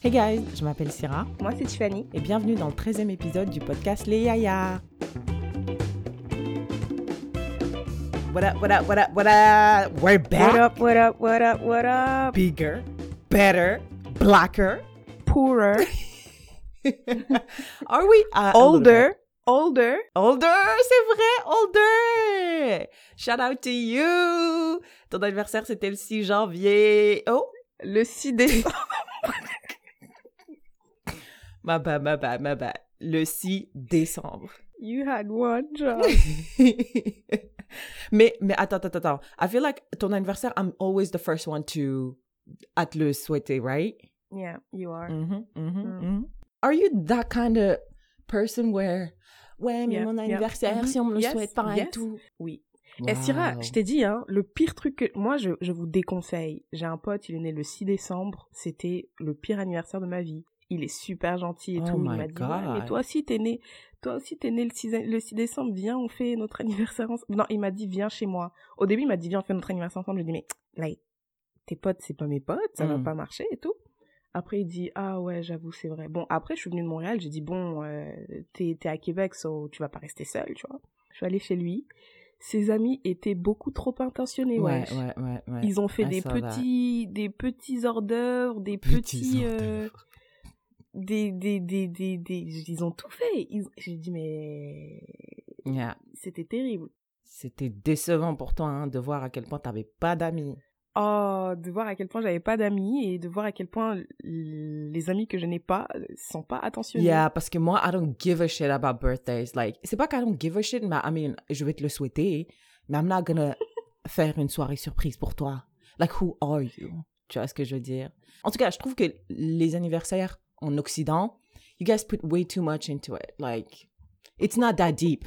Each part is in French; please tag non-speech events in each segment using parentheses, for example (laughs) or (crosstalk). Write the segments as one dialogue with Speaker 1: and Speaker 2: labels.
Speaker 1: Hey guys, je m'appelle Syrah
Speaker 2: Moi, c'est Tiffany.
Speaker 1: et bienvenue dans le 13e épisode du podcast Les Yaya. What up, what up, what up, what up? We're back.
Speaker 2: What up, what up, what up, what up?
Speaker 1: Bigger, better, blacker.
Speaker 2: Poorer, (laughs)
Speaker 1: Are we? Uh, a little
Speaker 2: older, older.
Speaker 1: Older, c'est vrai, older. Shout out to you. Ton anniversaire, c'était le 6 janvier. Oh,
Speaker 2: Le 6 décembre. (laughs)
Speaker 1: ma bad, ma bad, ma bad. Le 6 décembre.
Speaker 2: You had one job. (laughs)
Speaker 1: mais, mais attends, attends, attends. I feel like ton anniversaire, I'm always the first one to at le souhaiter, right?
Speaker 2: yeah, you are.
Speaker 1: Mhm, mhm,
Speaker 2: Mm.
Speaker 1: mhm. Are you that kind of person where, ouais, mais
Speaker 2: Yeah,
Speaker 1: mon anniversaire, si on me le
Speaker 2: Yes,
Speaker 1: souhaite pas et
Speaker 2: yes.
Speaker 1: tout.
Speaker 2: Oui. Et Syrah, je t'ai dit, hein, le pire truc que... Moi, je, je vous déconseille. J'ai un pote, il est né le 6 décembre. C'était le pire anniversaire de ma vie. Il est super gentil et
Speaker 1: Oh
Speaker 2: tout. Il m'a dit, ouais, mais toi aussi, t'es né... Toi aussi, t'es né le 6, le 6 décembre. Viens, on fait notre anniversaire ensemble. Non, il m'a dit, viens chez moi. Au début, il m'a dit, viens, on fait notre anniversaire ensemble. Je lui ai dit, mais, like, tes potes, c'est pas mes potes. Ça va
Speaker 1: Mm.
Speaker 2: pas marcher et tout. Après, il dit, ah ouais, j'avoue, c'est vrai. Bon, après, je suis venue de Montréal. J'ai dit, bon, euh, t'es t'es à Québec, so tu vas pas rester seule, tu vois. Je suis allée chez lui. Ses amis étaient beaucoup trop intentionnés,
Speaker 1: Ouais,
Speaker 2: wesh.
Speaker 1: ouais, ouais, ouais.
Speaker 2: Ils ont fait
Speaker 1: I
Speaker 2: des
Speaker 1: that.
Speaker 2: petits, des petits hors d'œuvre, des
Speaker 1: Petits
Speaker 2: euh, des, des, des, des, des, ils ont tout fait. Ils- J'ai dit, mais
Speaker 1: Yeah.
Speaker 2: c'était terrible.
Speaker 1: C'était décevant pour toi hein, de voir à quel point t'avais pas d'amis.
Speaker 2: Oh, de voir à quel point j'avais pas d'amis et de voir à quel point les amis que je n'ai pas euh, sont pas attentionnés.
Speaker 1: Yeah, parce que moi, I don't give a shit about birthdays. Like, c'est pas qu'I don't give a shit, mais I mean, je vais te le souhaiter, mais I'm not gonna (laughs) faire une soirée surprise pour toi. Like, who are you? Tu vois ce que je veux dire? En tout cas, je trouve que les anniversaires en Occident, you guys put way too much into it. Like, it's not that deep.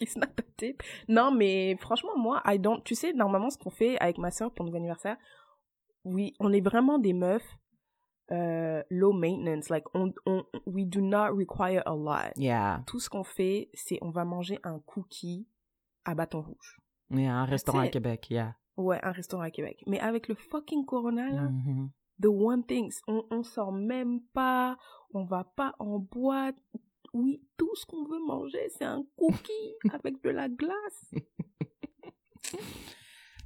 Speaker 2: It's not that deep. Non, mais franchement, moi, I don't. Tu sais, normalement, ce qu'on fait avec ma soeur pour nos anniversaires, oui, on est vraiment des meufs euh, low maintenance. Like, on, on, we do not require a lot.
Speaker 1: Yeah.
Speaker 2: Tout ce qu'on fait, c'est on va manger un cookie à bâton rouge.
Speaker 1: Yeah, un restaurant à. Québec, yeah.
Speaker 2: Ouais, un restaurant à Québec. Mais avec le fucking corona, là,
Speaker 1: Mhm.
Speaker 2: The one thing, on, on sort même pas, on va pas en boîte. Oui, tout ce qu'on veut manger, c'est un cookie (laughs) avec de la glace. (laughs)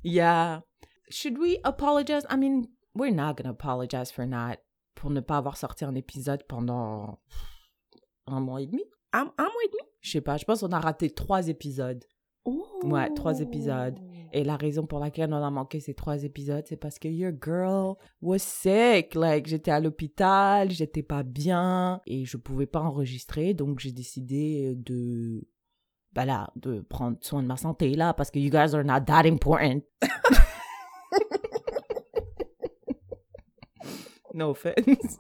Speaker 1: Yeah. Should we apologize? I mean, we're not gonna apologize for not pour ne pas avoir sorti un épisode pendant un mois et demi.
Speaker 2: Un, un mois et demi?
Speaker 1: Je sais pas, je pense qu'on a raté trois épisodes. Ouais, trois épisodes. Et la raison pour laquelle on a manqué ces trois épisodes, c'est parce que your girl was sick. Like, j'étais à l'hôpital, j'étais pas bien et je pouvais pas enregistrer, donc j'ai décidé de, bah là, de prendre soin de ma santé là parce que you guys are not that important. (laughs) no offense.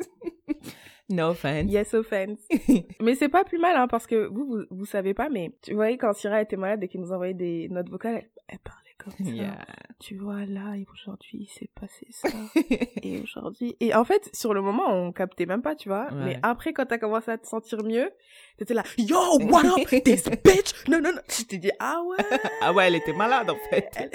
Speaker 1: (laughs) no offense.
Speaker 2: Yes offense. (laughs) mais c'est pas plus mal, hein, parce que vous, vous, vous savez pas, mais tu voyais quand Syrah était malade et qu'il nous envoyait des notes vocales, elle, elle parlait comme (laughs) ça.
Speaker 1: Yeah.
Speaker 2: Tu vois, là, et aujourd'hui, il s'est passé ça. (laughs) et aujourd'hui. Et en fait, sur le moment, on captait même pas, tu vois.
Speaker 1: Ouais.
Speaker 2: Mais après, quand t'as commencé à te sentir mieux, t'étais là, yo, (laughs) what up, this bitch? Non, non, non. Je t'ai dit, ah ouais.
Speaker 1: ah ouais, elle était malade en fait.
Speaker 2: Elle-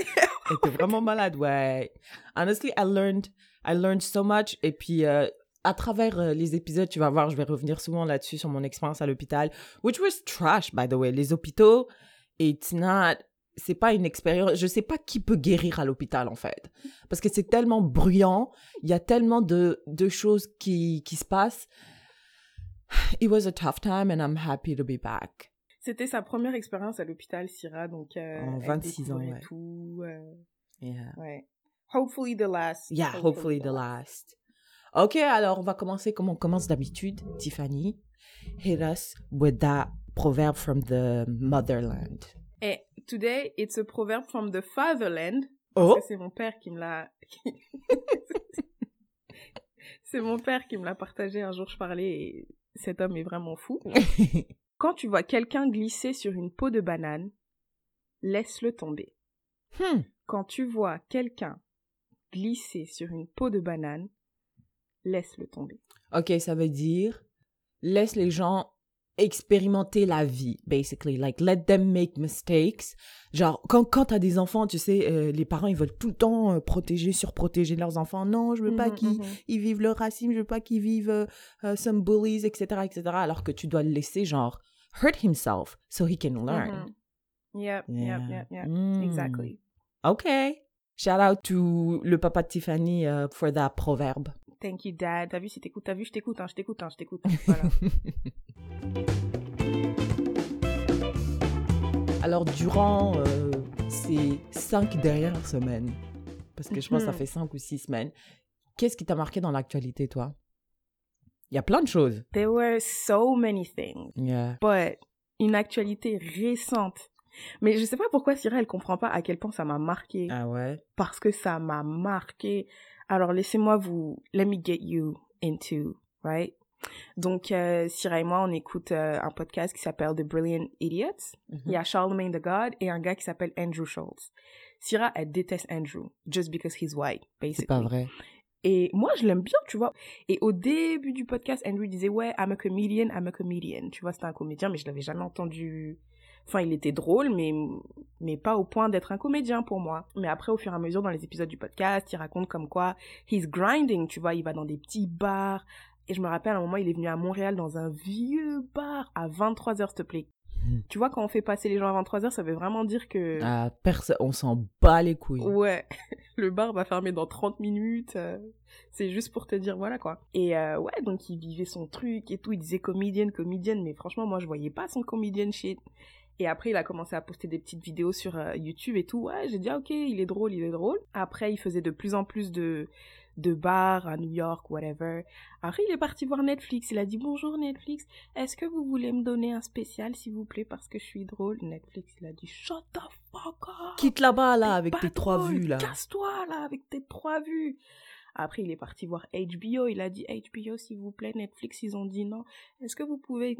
Speaker 1: Elle était vraiment malade, ouais. Honestly, I learned, I learned so much. Et puis, euh, à travers euh, les épisodes, tu vas voir, je vais revenir souvent là-dessus sur mon expérience à l'hôpital, which was trash, by the way. Les hôpitaux, it's not, c'est pas une expérience. Je sais pas qui peut guérir à l'hôpital, en fait. Parce que c'est tellement bruyant. Il y a tellement de, de choses qui, qui se passent. It was a tough time and I'm happy to be back.
Speaker 2: C'était sa première expérience à l'hôpital, Syrah, donc. Euh,
Speaker 1: En
Speaker 2: elle
Speaker 1: 26 ans, ouais.
Speaker 2: Tout, euh,
Speaker 1: Yeah.
Speaker 2: ouais. Hopefully the last.
Speaker 1: Yeah, hopefully the last. Ok, alors on va commencer comme on commence d'habitude. Tiffany, hit us with that proverb from the motherland.
Speaker 2: Et today, it's a proverb from the fatherland.
Speaker 1: Oh,
Speaker 2: C'est mon père qui me l'a. (laughs) c'est mon père qui me l'a partagé un jour. Je parlais et cet homme est vraiment fou. (laughs) Quand tu vois quelqu'un glisser sur une peau de banane, laisse-le tomber.
Speaker 1: Hmm.
Speaker 2: Quand tu vois quelqu'un glisser sur une peau de banane, laisse-le tomber.
Speaker 1: Ok, ça veut dire laisse les gens expérimenter la vie, basically. Like, let them make mistakes. Genre, quand, quand t'as des enfants, tu sais, euh, les parents, ils veulent tout le temps euh, protéger, surprotéger leurs enfants. Non, je veux pas
Speaker 2: Mhm,
Speaker 1: qu'ils
Speaker 2: mhm.
Speaker 1: ils vivent le racisme, je veux pas qu'ils vivent euh, euh, some bullies, etc., etc. Alors que tu dois le laisser, genre, hurt himself so he can learn.
Speaker 2: Mhm. Yep, yep, yep, yep.
Speaker 1: Mm.
Speaker 2: Exactly.
Speaker 1: Okay. Shout out to le papa de Tiffany uh, for that proverbe.
Speaker 2: Thank you, Dad. T'as vu, si t'écoutes, t'as vu, je t'écoute, hein, je t'écoute, hein, je t'écoute. (laughs) Voilà.
Speaker 1: Alors, durant euh, ces cinq dernières semaines, parce que je pense que ça
Speaker 2: Mhm.
Speaker 1: fait cinq ou six semaines, qu'est-ce qui t'a marqué dans l'actualité, toi? Il y a plein de choses.
Speaker 2: There were so many things,
Speaker 1: Yeah.
Speaker 2: but une actualité récente. Mais je sais pas pourquoi Syrah, elle comprend pas à quel point ça m'a marqué.
Speaker 1: Ah ouais?
Speaker 2: Parce que ça m'a marqué. Alors, laissez-moi vous... Let me get you into, right? Donc, euh, Syrah et moi, on écoute euh, un podcast qui s'appelle The Brilliant Idiots. Il y a Charlemagne the God et un gars qui s'appelle Andrew Schultz. Syrah, elle déteste Andrew, just because he's white, basically.
Speaker 1: C'est pas vrai.
Speaker 2: Et moi, je l'aime bien, tu vois. Et au début du podcast, Andrew disait, ouais, I'm a comedian, I'm a comedian. Tu vois, c'était un comédien, mais je l'avais jamais entendu. Enfin, il était drôle, mais, mais pas au point d'être un comédien pour moi. Mais après, au fur et à mesure, dans les épisodes du podcast, il raconte comme quoi he's grinding, tu vois, il va dans des petits bars. Et je me rappelle, à un moment, il est venu à Montréal dans un vieux bar à 23h, s'il te plaît.
Speaker 1: Mhm.
Speaker 2: Tu vois, quand on fait passer les gens à 23h, ça veut vraiment dire que...
Speaker 1: Ah, perso- on s'en bat les couilles.
Speaker 2: Ouais, (laughs) le bar va fermer dans 30 minutes. euh, c'est juste pour te dire, voilà quoi. Et euh, ouais, donc il vivait son truc et tout. Il disait comédienne, comédienne, mais franchement, moi je voyais pas son comédienne shit. Et après, il a commencé à poster des petites vidéos sur euh, YouTube et tout. Ouais, j'ai dit, ah, ok, il est drôle, il est drôle. Après, il faisait de plus en plus de, de bars à New York, whatever. Après, il est parti voir Netflix. Il a dit, bonjour Netflix, est-ce que vous voulez me donner un spécial, s'il vous plaît, parce que je suis drôle? Netflix, il a dit, shut the fuck up
Speaker 1: Quitte là-bas, là, avec tes trois vues, là.
Speaker 2: Casse-toi, là, avec tes trois vues. Après, il est parti voir HBO. Il a dit, HBO, s'il vous plaît, Netflix, ils ont dit non. Est-ce que vous pouvez...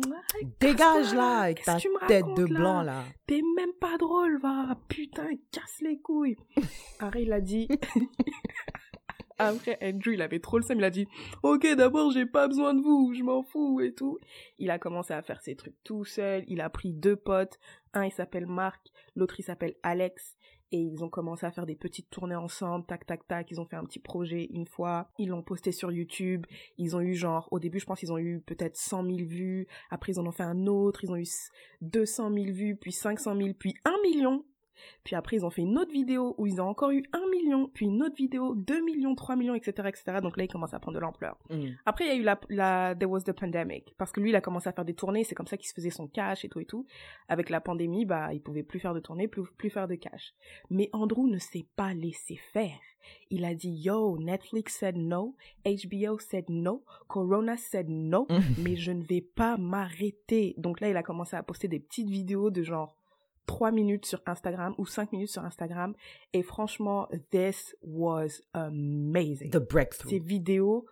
Speaker 1: Dégage, là, avec ta
Speaker 2: tu me
Speaker 1: tête de blanc, là.
Speaker 2: T'es même pas drôle, va. Putain, casse les couilles. (laughs) Après, il a dit... (laughs) Après, Andrew, il avait trop le seum. Il a dit, ok, d'abord, j'ai pas besoin de vous. Je m'en fous et tout. Il a commencé à faire ses trucs tout seul. Il a pris deux potes. Un, il s'appelle Marc. L'autre, il s'appelle Alex. Et ils ont commencé à faire des petites tournées ensemble, tac, tac, tac. Ils ont fait un petit projet une fois. Ils l'ont posté sur YouTube. Ils ont eu genre, au début, je pense qu'ils ont eu peut-être 100 000 vues. Après, ils en ont fait un autre. Ils ont eu 200 000 vues, puis 500 000, puis 1 million. Puis après, ils ont fait une autre vidéo où ils ont encore eu 1 million, puis une autre vidéo, 2 millions, 3 millions, etc., etc. Donc là, ils commencent à prendre de l'ampleur.
Speaker 1: Mm.
Speaker 2: Après, il y a eu la, la There was the pandemic. Parce que lui, il a commencé à faire des tournées. C'est comme ça qu'il se faisait son cash et tout et tout. Avec la pandémie, bah, il pouvait plus faire de tournées, plus, plus faire de cash. Mais Andrew ne s'est pas laissé faire. Il a dit, yo, Netflix said no, HBO said no, Corona said no, mais je ne vais pas m'arrêter. Donc là, il a commencé à poster des petites vidéos de genre 3 minutes sur Instagram ou 5 minutes sur Instagram. Et franchement, this was amazing
Speaker 1: The breakthrough.
Speaker 2: ces vidéos,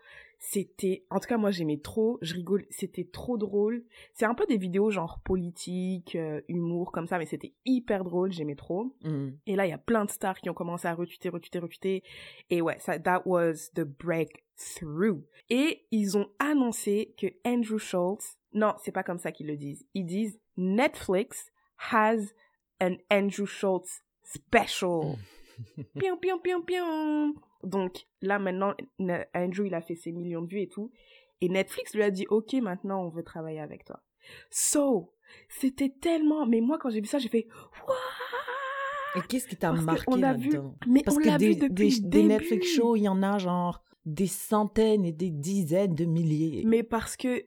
Speaker 2: c'était, en tout cas moi j'aimais trop, je rigole, c'était trop drôle. C'est un peu des vidéos genre politique, euh, humour comme ça, mais c'était hyper drôle, j'aimais trop.
Speaker 1: Mm.
Speaker 2: Et là il y a plein de stars qui ont commencé à retuiter, retuiter, retuiter. Et ouais, ça, that was the breakthrough. Et ils ont annoncé que Andrew Schultz, non, c'est pas comme ça qu'ils le disent. Ils disent Netflix has an Andrew Schultz special. (laughs) pion, pion, pion, pion. Donc là maintenant, Andrew il a fait ses millions de vues et tout. Et Netflix lui a dit ok maintenant on veut travailler avec toi. So c'était tellement. Mais moi quand j'ai vu ça j'ai fait
Speaker 1: Et qu'est-ce qui t'a
Speaker 2: Parce que
Speaker 1: marqué
Speaker 2: on a vu-
Speaker 1: là-dedans
Speaker 2: mais
Speaker 1: Parce
Speaker 2: on
Speaker 1: que des,
Speaker 2: vu depuis
Speaker 1: des, Netflix shows, il y en a genre des centaines et des dizaines de milliers.
Speaker 2: Mais parce que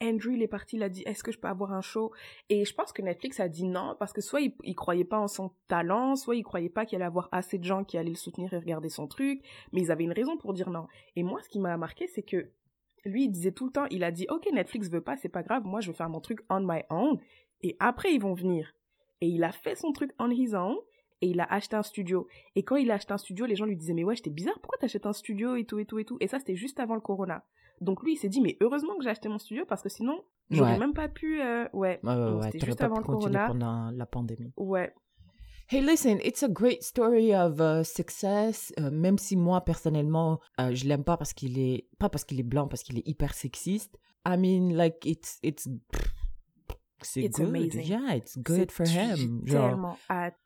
Speaker 2: Andrew, il est parti, il a dit, est-ce que je peux avoir un show? Et je pense que Netflix a dit non, parce que soit il, il croyait pas en son talent, soit il croyait pas qu'il allait avoir assez de gens qui allaient le soutenir et regarder son truc, mais ils avaient une raison pour dire non. Et moi, ce qui m'a marqué, c'est que lui, il disait tout le temps, il a dit, ok, Netflix veut pas, c'est pas grave, moi, je vais faire mon truc on my own, et après, ils vont venir. Et il a fait son truc on his own, et il a acheté un studio. Et quand il a acheté un studio, les gens lui disaient, mais ouais, j'étais bizarre, pourquoi t'achètes un studio et tout, et tout, et tout? Et ça, c'était juste avant le corona. Donc lui, il s'est dit, mais heureusement que j'ai acheté mon studio, parce que sinon, j'aurais
Speaker 1: Ouais.
Speaker 2: même pas pu, euh, ouais.
Speaker 1: Ouais, ouais,
Speaker 2: c'était juste
Speaker 1: pas
Speaker 2: avant
Speaker 1: pu
Speaker 2: le corona.
Speaker 1: pendant la pandémie.
Speaker 2: Ouais.
Speaker 1: Hey, listen, it's a great story of uh, success. euh, même si moi, personnellement, euh, je l'aime pas parce qu'il est... Pas parce qu'il est blanc, parce qu'il est hyper sexiste. I mean, like, it's... it's C'est
Speaker 2: It's
Speaker 1: good.
Speaker 2: amazing.
Speaker 1: Yeah, it's good for him. Genre,
Speaker 2: Tellement hâte.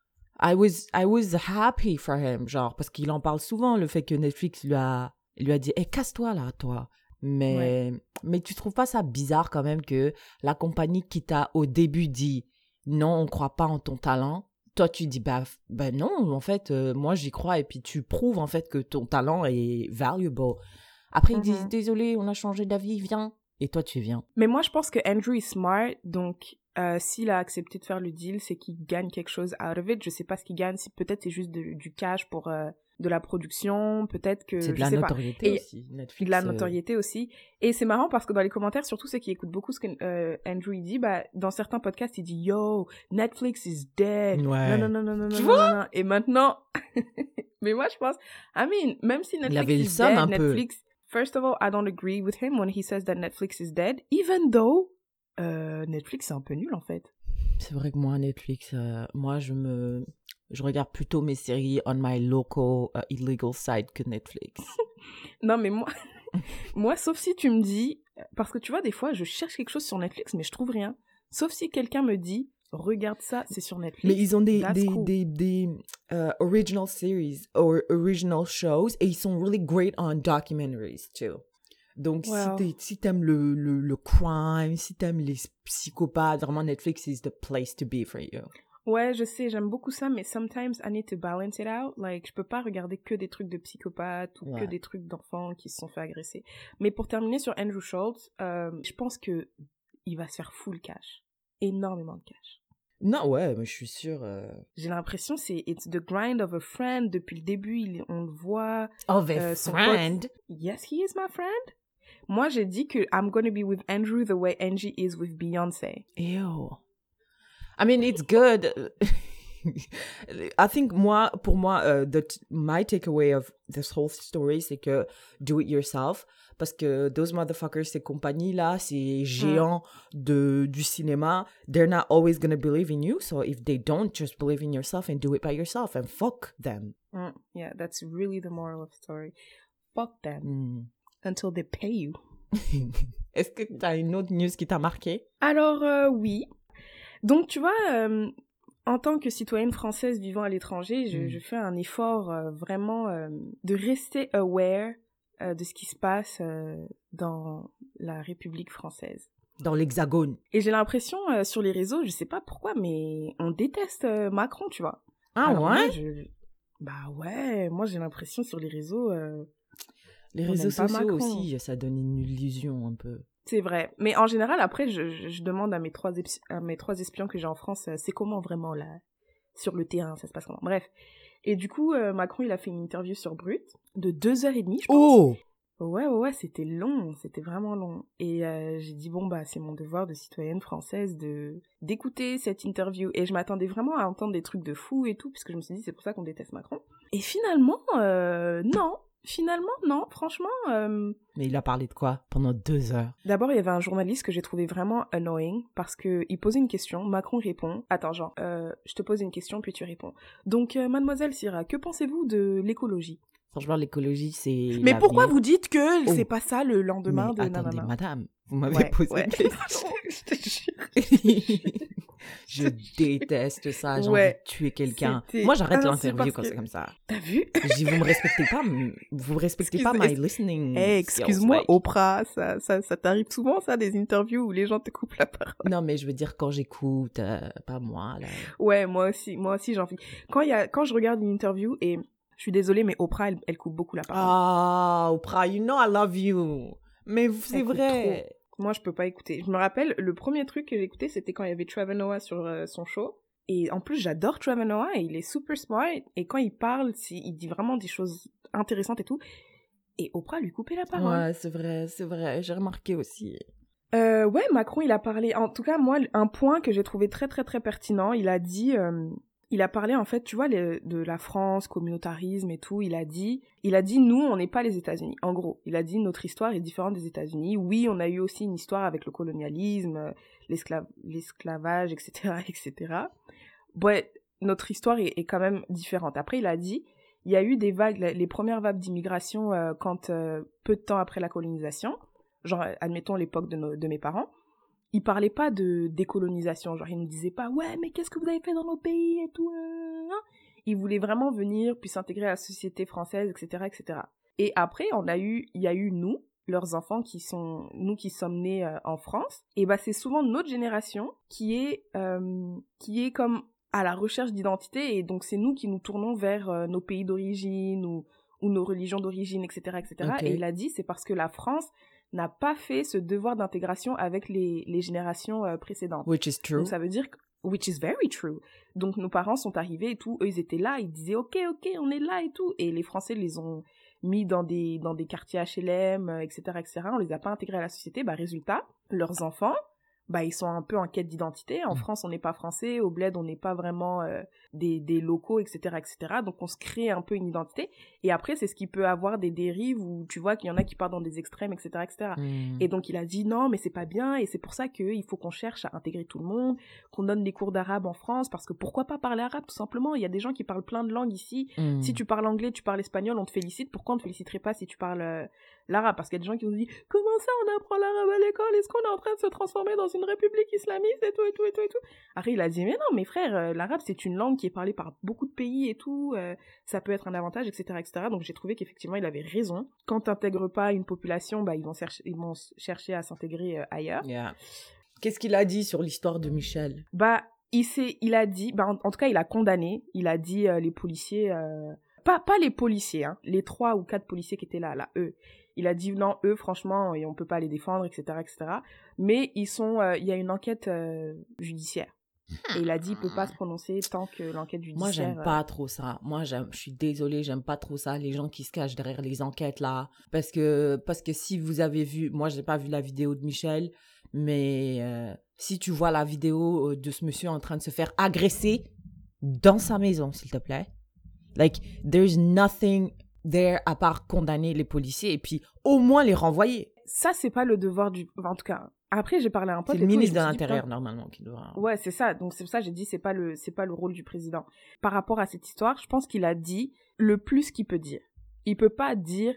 Speaker 1: I was I was happy for him, genre parce qu'il en parle souvent le fait que Netflix lui a lui a dit "Eh casse-toi là, toi." Mais mais tu trouves pas ça bizarre quand même que la compagnie qui t'a au début dit "Non, on croit pas en ton talent." Toi tu dis bah ben non, en fait euh, moi j'y crois et puis tu prouves en fait que ton talent est valuable. Après ils disent
Speaker 2: Mhm.
Speaker 1: "Désolé, on a changé d'avis, viens." Et toi tu viens.
Speaker 2: Mais moi, je pense que Andrew est smart, donc euh, s'il a accepté de faire le deal, c'est qu'il gagne quelque chose out of it. Je sais pas ce qu'il gagne, si peut-être c'est juste de- du cash pour euh, de la production, peut-être que
Speaker 1: C'est de
Speaker 2: je
Speaker 1: la
Speaker 2: sais pas.
Speaker 1: notoriété
Speaker 2: Et
Speaker 1: aussi. Netflix,
Speaker 2: de la
Speaker 1: euh,
Speaker 2: notoriété aussi. Et c'est marrant parce que dans les commentaires, surtout ceux qui écoutent beaucoup ce que euh, Andrew il dit, bah, dans certains podcasts, il dit Yo, Netflix is dead.
Speaker 1: Ouais.
Speaker 2: Non, non, non, non, non,
Speaker 1: Tu
Speaker 2: non,
Speaker 1: vois?
Speaker 2: non. Et maintenant, (laughs) mais moi je pense, I mean, même si Netflix
Speaker 1: avait le
Speaker 2: is dead,
Speaker 1: un peu.
Speaker 2: Netflix, first of all, I don't agree with him when he says that Netflix is dead, even though euh, Netflix c'est un peu nul en fait.
Speaker 1: C'est vrai que moi, Netflix, euh, moi, je me. Je regarde plutôt mes séries on my local uh, illegal site que Netflix. (laughs)
Speaker 2: Non, mais moi, (laughs) moi, sauf si tu me dis, parce que tu vois, des fois, je cherche quelque chose sur Netflix, mais je trouve rien. Sauf si quelqu'un me dit, regarde ça, c'est sur Netflix.
Speaker 1: Mais ils ont des, des,
Speaker 2: cool.
Speaker 1: des, des euh, original series or original shows et ils sont really great on documentaries too. Donc,
Speaker 2: Wow.
Speaker 1: si t'aimes le, le, le crime, si t'aimes les psychopathes, vraiment Netflix is the place to be for you.
Speaker 2: Ouais, je sais, j'aime beaucoup ça, mais sometimes I need to balance it out. Like, je peux pas regarder que des trucs de psychopathes ou que des trucs d'enfants qui se sont fait agresser. Mais pour terminer sur Andrew Schultz, euh, je pense que il va se faire full cash. Énormément de cash.
Speaker 1: Non, ouais, mais je suis sûre. euh,
Speaker 2: J'ai l'impression c'est it's the grind of a friend depuis le début, il- on le voit.
Speaker 1: Of a
Speaker 2: Euh, son pote-
Speaker 1: friend?
Speaker 2: Yes, he is my friend. Moi, j'ai dit que I'm gonna be with Andrew the way Angie is with Beyoncé.
Speaker 1: Ew. I mean, it's good. (laughs) I think moi, pour moi, uh, the, my takeaway of this whole story, c'est que do it yourself. Parce que those motherfuckers, ces compagnies-là, ces géants de, du cinéma, they're not always gonna believe in you. So if they don't, just believe in yourself and do it by yourself and fuck them.
Speaker 2: Mm, yeah, that's really the moral of the story. Fuck them
Speaker 1: Hmm.
Speaker 2: Until they pay you. (laughs)
Speaker 1: Est-ce que t'as une autre news qui t'a marqué?
Speaker 2: Alors, euh, oui. Donc, tu vois, euh, en tant que citoyenne française vivant à l'étranger, je,
Speaker 1: Mm.
Speaker 2: je fais un effort euh, vraiment de rester aware de ce qui se passe dans la République française.
Speaker 1: Dans l'hexagone.
Speaker 2: Et j'ai l'impression sur les réseaux, je sais pas pourquoi, mais on déteste Macron, tu vois.
Speaker 1: Ah
Speaker 2: Alors,
Speaker 1: ouais?
Speaker 2: moi, je- Bah ouais, moi j'ai l'impression sur les réseaux,
Speaker 1: Les
Speaker 2: on
Speaker 1: réseaux sociaux
Speaker 2: Macron.
Speaker 1: aussi, ça donne une illusion un peu.
Speaker 2: c'est vrai. Mais en général, après, je, demande à mes trois, à mes trois espions que j'ai en France, euh, c'est comment vraiment là, sur le terrain, ça se passe comment? Bref. Et du coup, euh, Macron, il a fait une interview sur Brut de deux heures et demie, je pense.
Speaker 1: Oh!
Speaker 2: Ouais, ouais, ouais, c'était long, c'était vraiment long. Et euh, j'ai dit, bon, bah, c'est mon devoir de citoyenne française de d'écouter cette interview. Et je m'attendais vraiment à entendre des trucs de fou et tout, puisque je me suis dit, c'est pour ça qu'on déteste Macron. Et finalement, euh, non. Finalement, non. Franchement, euh,
Speaker 1: Mais il a parlé de quoi pendant deux heures?
Speaker 2: D'abord, il y avait un journaliste que j'ai trouvé vraiment annoying, parce que il posait une question, Macron répond. Attends, genre, euh, je te pose une question, puis tu réponds. Donc, euh, mademoiselle Syrah, que pensez-vous de l'écologie?
Speaker 1: Franchement, l'écologie, c'est.
Speaker 2: Mais pourquoi vous dites que
Speaker 1: Oh.
Speaker 2: c'est pas ça le lendemain
Speaker 1: Mais
Speaker 2: de
Speaker 1: attendez,
Speaker 2: nanana?
Speaker 1: madame, vous m'avez
Speaker 2: Ouais,
Speaker 1: posé
Speaker 2: ouais.
Speaker 1: une question. (laughs)
Speaker 2: je te jure. (laughs)
Speaker 1: je déteste ça. J'ai
Speaker 2: Ouais,
Speaker 1: envie de tuer quelqu'un. Moi, j'arrête
Speaker 2: Ah
Speaker 1: l'interview quand
Speaker 2: que-
Speaker 1: c'est comme ça.
Speaker 2: T'as vu?
Speaker 1: Je dis, vous me respectez pas, vous respectez pas my listening.
Speaker 2: Excuse-moi,
Speaker 1: like.
Speaker 2: Oprah, ça, ça, ça t'arrive souvent, ça, des interviews où les gens te coupent la parole?
Speaker 1: Non, mais je veux dire, quand j'écoute, euh, pas moi, là.
Speaker 2: Ouais, moi aussi, moi aussi, j'en fais. Quand, y a, quand je regarde une interview, et je suis désolée, mais Oprah, elle, elle coupe beaucoup la parole.
Speaker 1: Ah, Oprah, you know I love you. Mais c'est vrai.
Speaker 2: Moi, je peux pas écouter. Je me rappelle, le premier truc que j'ai écouté, c'était quand il y avait Trevor Noah sur euh, son show. Et en plus, j'adore Trevor Noah, et il est super smart. Et quand il parle, il dit vraiment des choses intéressantes et tout. Et Oprah lui coupait la parole.
Speaker 1: Ouais, c'est vrai, c'est vrai. J'ai remarqué aussi.
Speaker 2: Euh, ouais, Macron, il a parlé. En tout cas, moi, un point que j'ai trouvé très, très, très pertinent, il a dit. euh, il a parlé, en fait, tu vois, de la France, communautarisme et tout. Il a dit. Il a dit, nous, on n'est pas les États-Unis. En gros, il a dit, notre histoire est différente des États-Unis. Oui, on a eu aussi une histoire avec le colonialisme, euh, l'esclav- l'esclavage, etc., (laughs) etc. Ouais, notre histoire est, quand même différente. Après, il a dit. Il y a eu des vagues, les premières vagues d'immigration euh, quand euh, peu de temps après la colonisation, genre admettons l'époque de mes parents, il parlait pas de décolonisation. Genre, il nous disait pas, ouais, mais qu'est-ce que vous avez fait dans nos pays et tout. hein Il voulait vraiment venir, puis s'intégrer à la société française, etc., etc. Et après, on a eu, il y a eu nous, leurs enfants qui sont, nous qui sommes nés euh, en France. Et bah, c'est souvent notre génération qui est, euh, qui est comme à la recherche d'identité. Et donc, c'est nous qui nous tournons vers euh, nos pays d'origine ou, ou nos religions d'origine, etc., etc. Et il a dit, c'est parce que la France n'a pas fait ce devoir d'intégration avec les, les générations euh, précédentes.
Speaker 1: Which is true.
Speaker 2: Donc ça veut dire que, which is very true. Donc nos parents sont arrivés et tout, eux ils étaient là, ils disaient ok ok on est là et tout, et les Français les ont mis dans des dans des quartiers HLM, etc etc. On les a pas intégrés à la société. Bah résultat, leurs enfants, bah ils sont un peu en quête d'identité. En
Speaker 1: Mm.
Speaker 2: France on n'est pas français, au bled on n'est pas vraiment euh, des des locaux etc etc. Donc on se crée un peu une identité. Et après c'est ce qui peut avoir des dérives où tu vois qu'il y en a qui partent dans des extrêmes etc etc.
Speaker 1: Hmm.
Speaker 2: Et donc il a dit non, mais c'est pas bien, et c'est pour ça qu'il faut qu'on cherche à intégrer tout le monde, qu'on donne des cours d'arabe en France, parce que pourquoi pas parler arabe tout simplement? Il y a des gens qui parlent plein de langues ici.
Speaker 1: Hmm.
Speaker 2: Si tu parles anglais, tu parles espagnol, on te félicite. Pourquoi on te féliciterait pas si tu parles euh, l'arabe? Parce qu'il y a des gens qui nous disent comment ça on apprend l'arabe à l'école? Est-ce qu'on est en train de se transformer dans une république islamiste et tout et tout et tout et tout Après il a dit mais non, mes frères, euh, l'arabe c'est une langue qui est parlée par beaucoup de pays et tout. euh, ça peut être un avantage, etc., etc. Donc j'ai trouvé qu'effectivement il avait raison. Quand t'intègres pas une population, bah ils vont chercher, ils vont chercher à s'intégrer euh, ailleurs.
Speaker 1: Yeah. Qu'est-ce qu'il a dit sur l'histoire de Michel?
Speaker 2: Bah il s'est, il a dit, bah en, en tout cas il a condamné. Il a dit euh, les policiers, pas pas les policiers, hein, les trois ou quatre policiers qui étaient là, là eux. Il a dit non, eux franchement, et on peut pas les défendre, etc., etc. Mais ils sont, euh, il y a une enquête euh, judiciaire. Et il a dit il peut pas se prononcer tant que l'enquête judiciaire.
Speaker 1: Moi, j'aime
Speaker 2: euh,
Speaker 1: pas trop ça. Moi, je suis désolée, j'aime pas trop ça, les gens qui se cachent derrière les enquêtes là. Parce que, parce que si vous avez vu, moi, j'ai pas vu la vidéo de Michel, mais euh, si tu vois la vidéo euh, de ce monsieur en train de se faire agresser dans sa maison, s'il te plaît. Like, there's nothing there à part condamner les policiers et puis au moins les renvoyer.
Speaker 2: Ça c'est pas le devoir du, enfin, en tout cas. Après j'ai parlé à un pote.
Speaker 1: C'est le ministre de l'Intérieur, normalement, qui doit.
Speaker 2: Ouais, c'est ça. Donc c'est pour ça que j'ai dit c'est pas le c'est pas le rôle du président. Par rapport à cette histoire, je pense qu'il a dit le plus qu'il peut dire. Il peut pas dire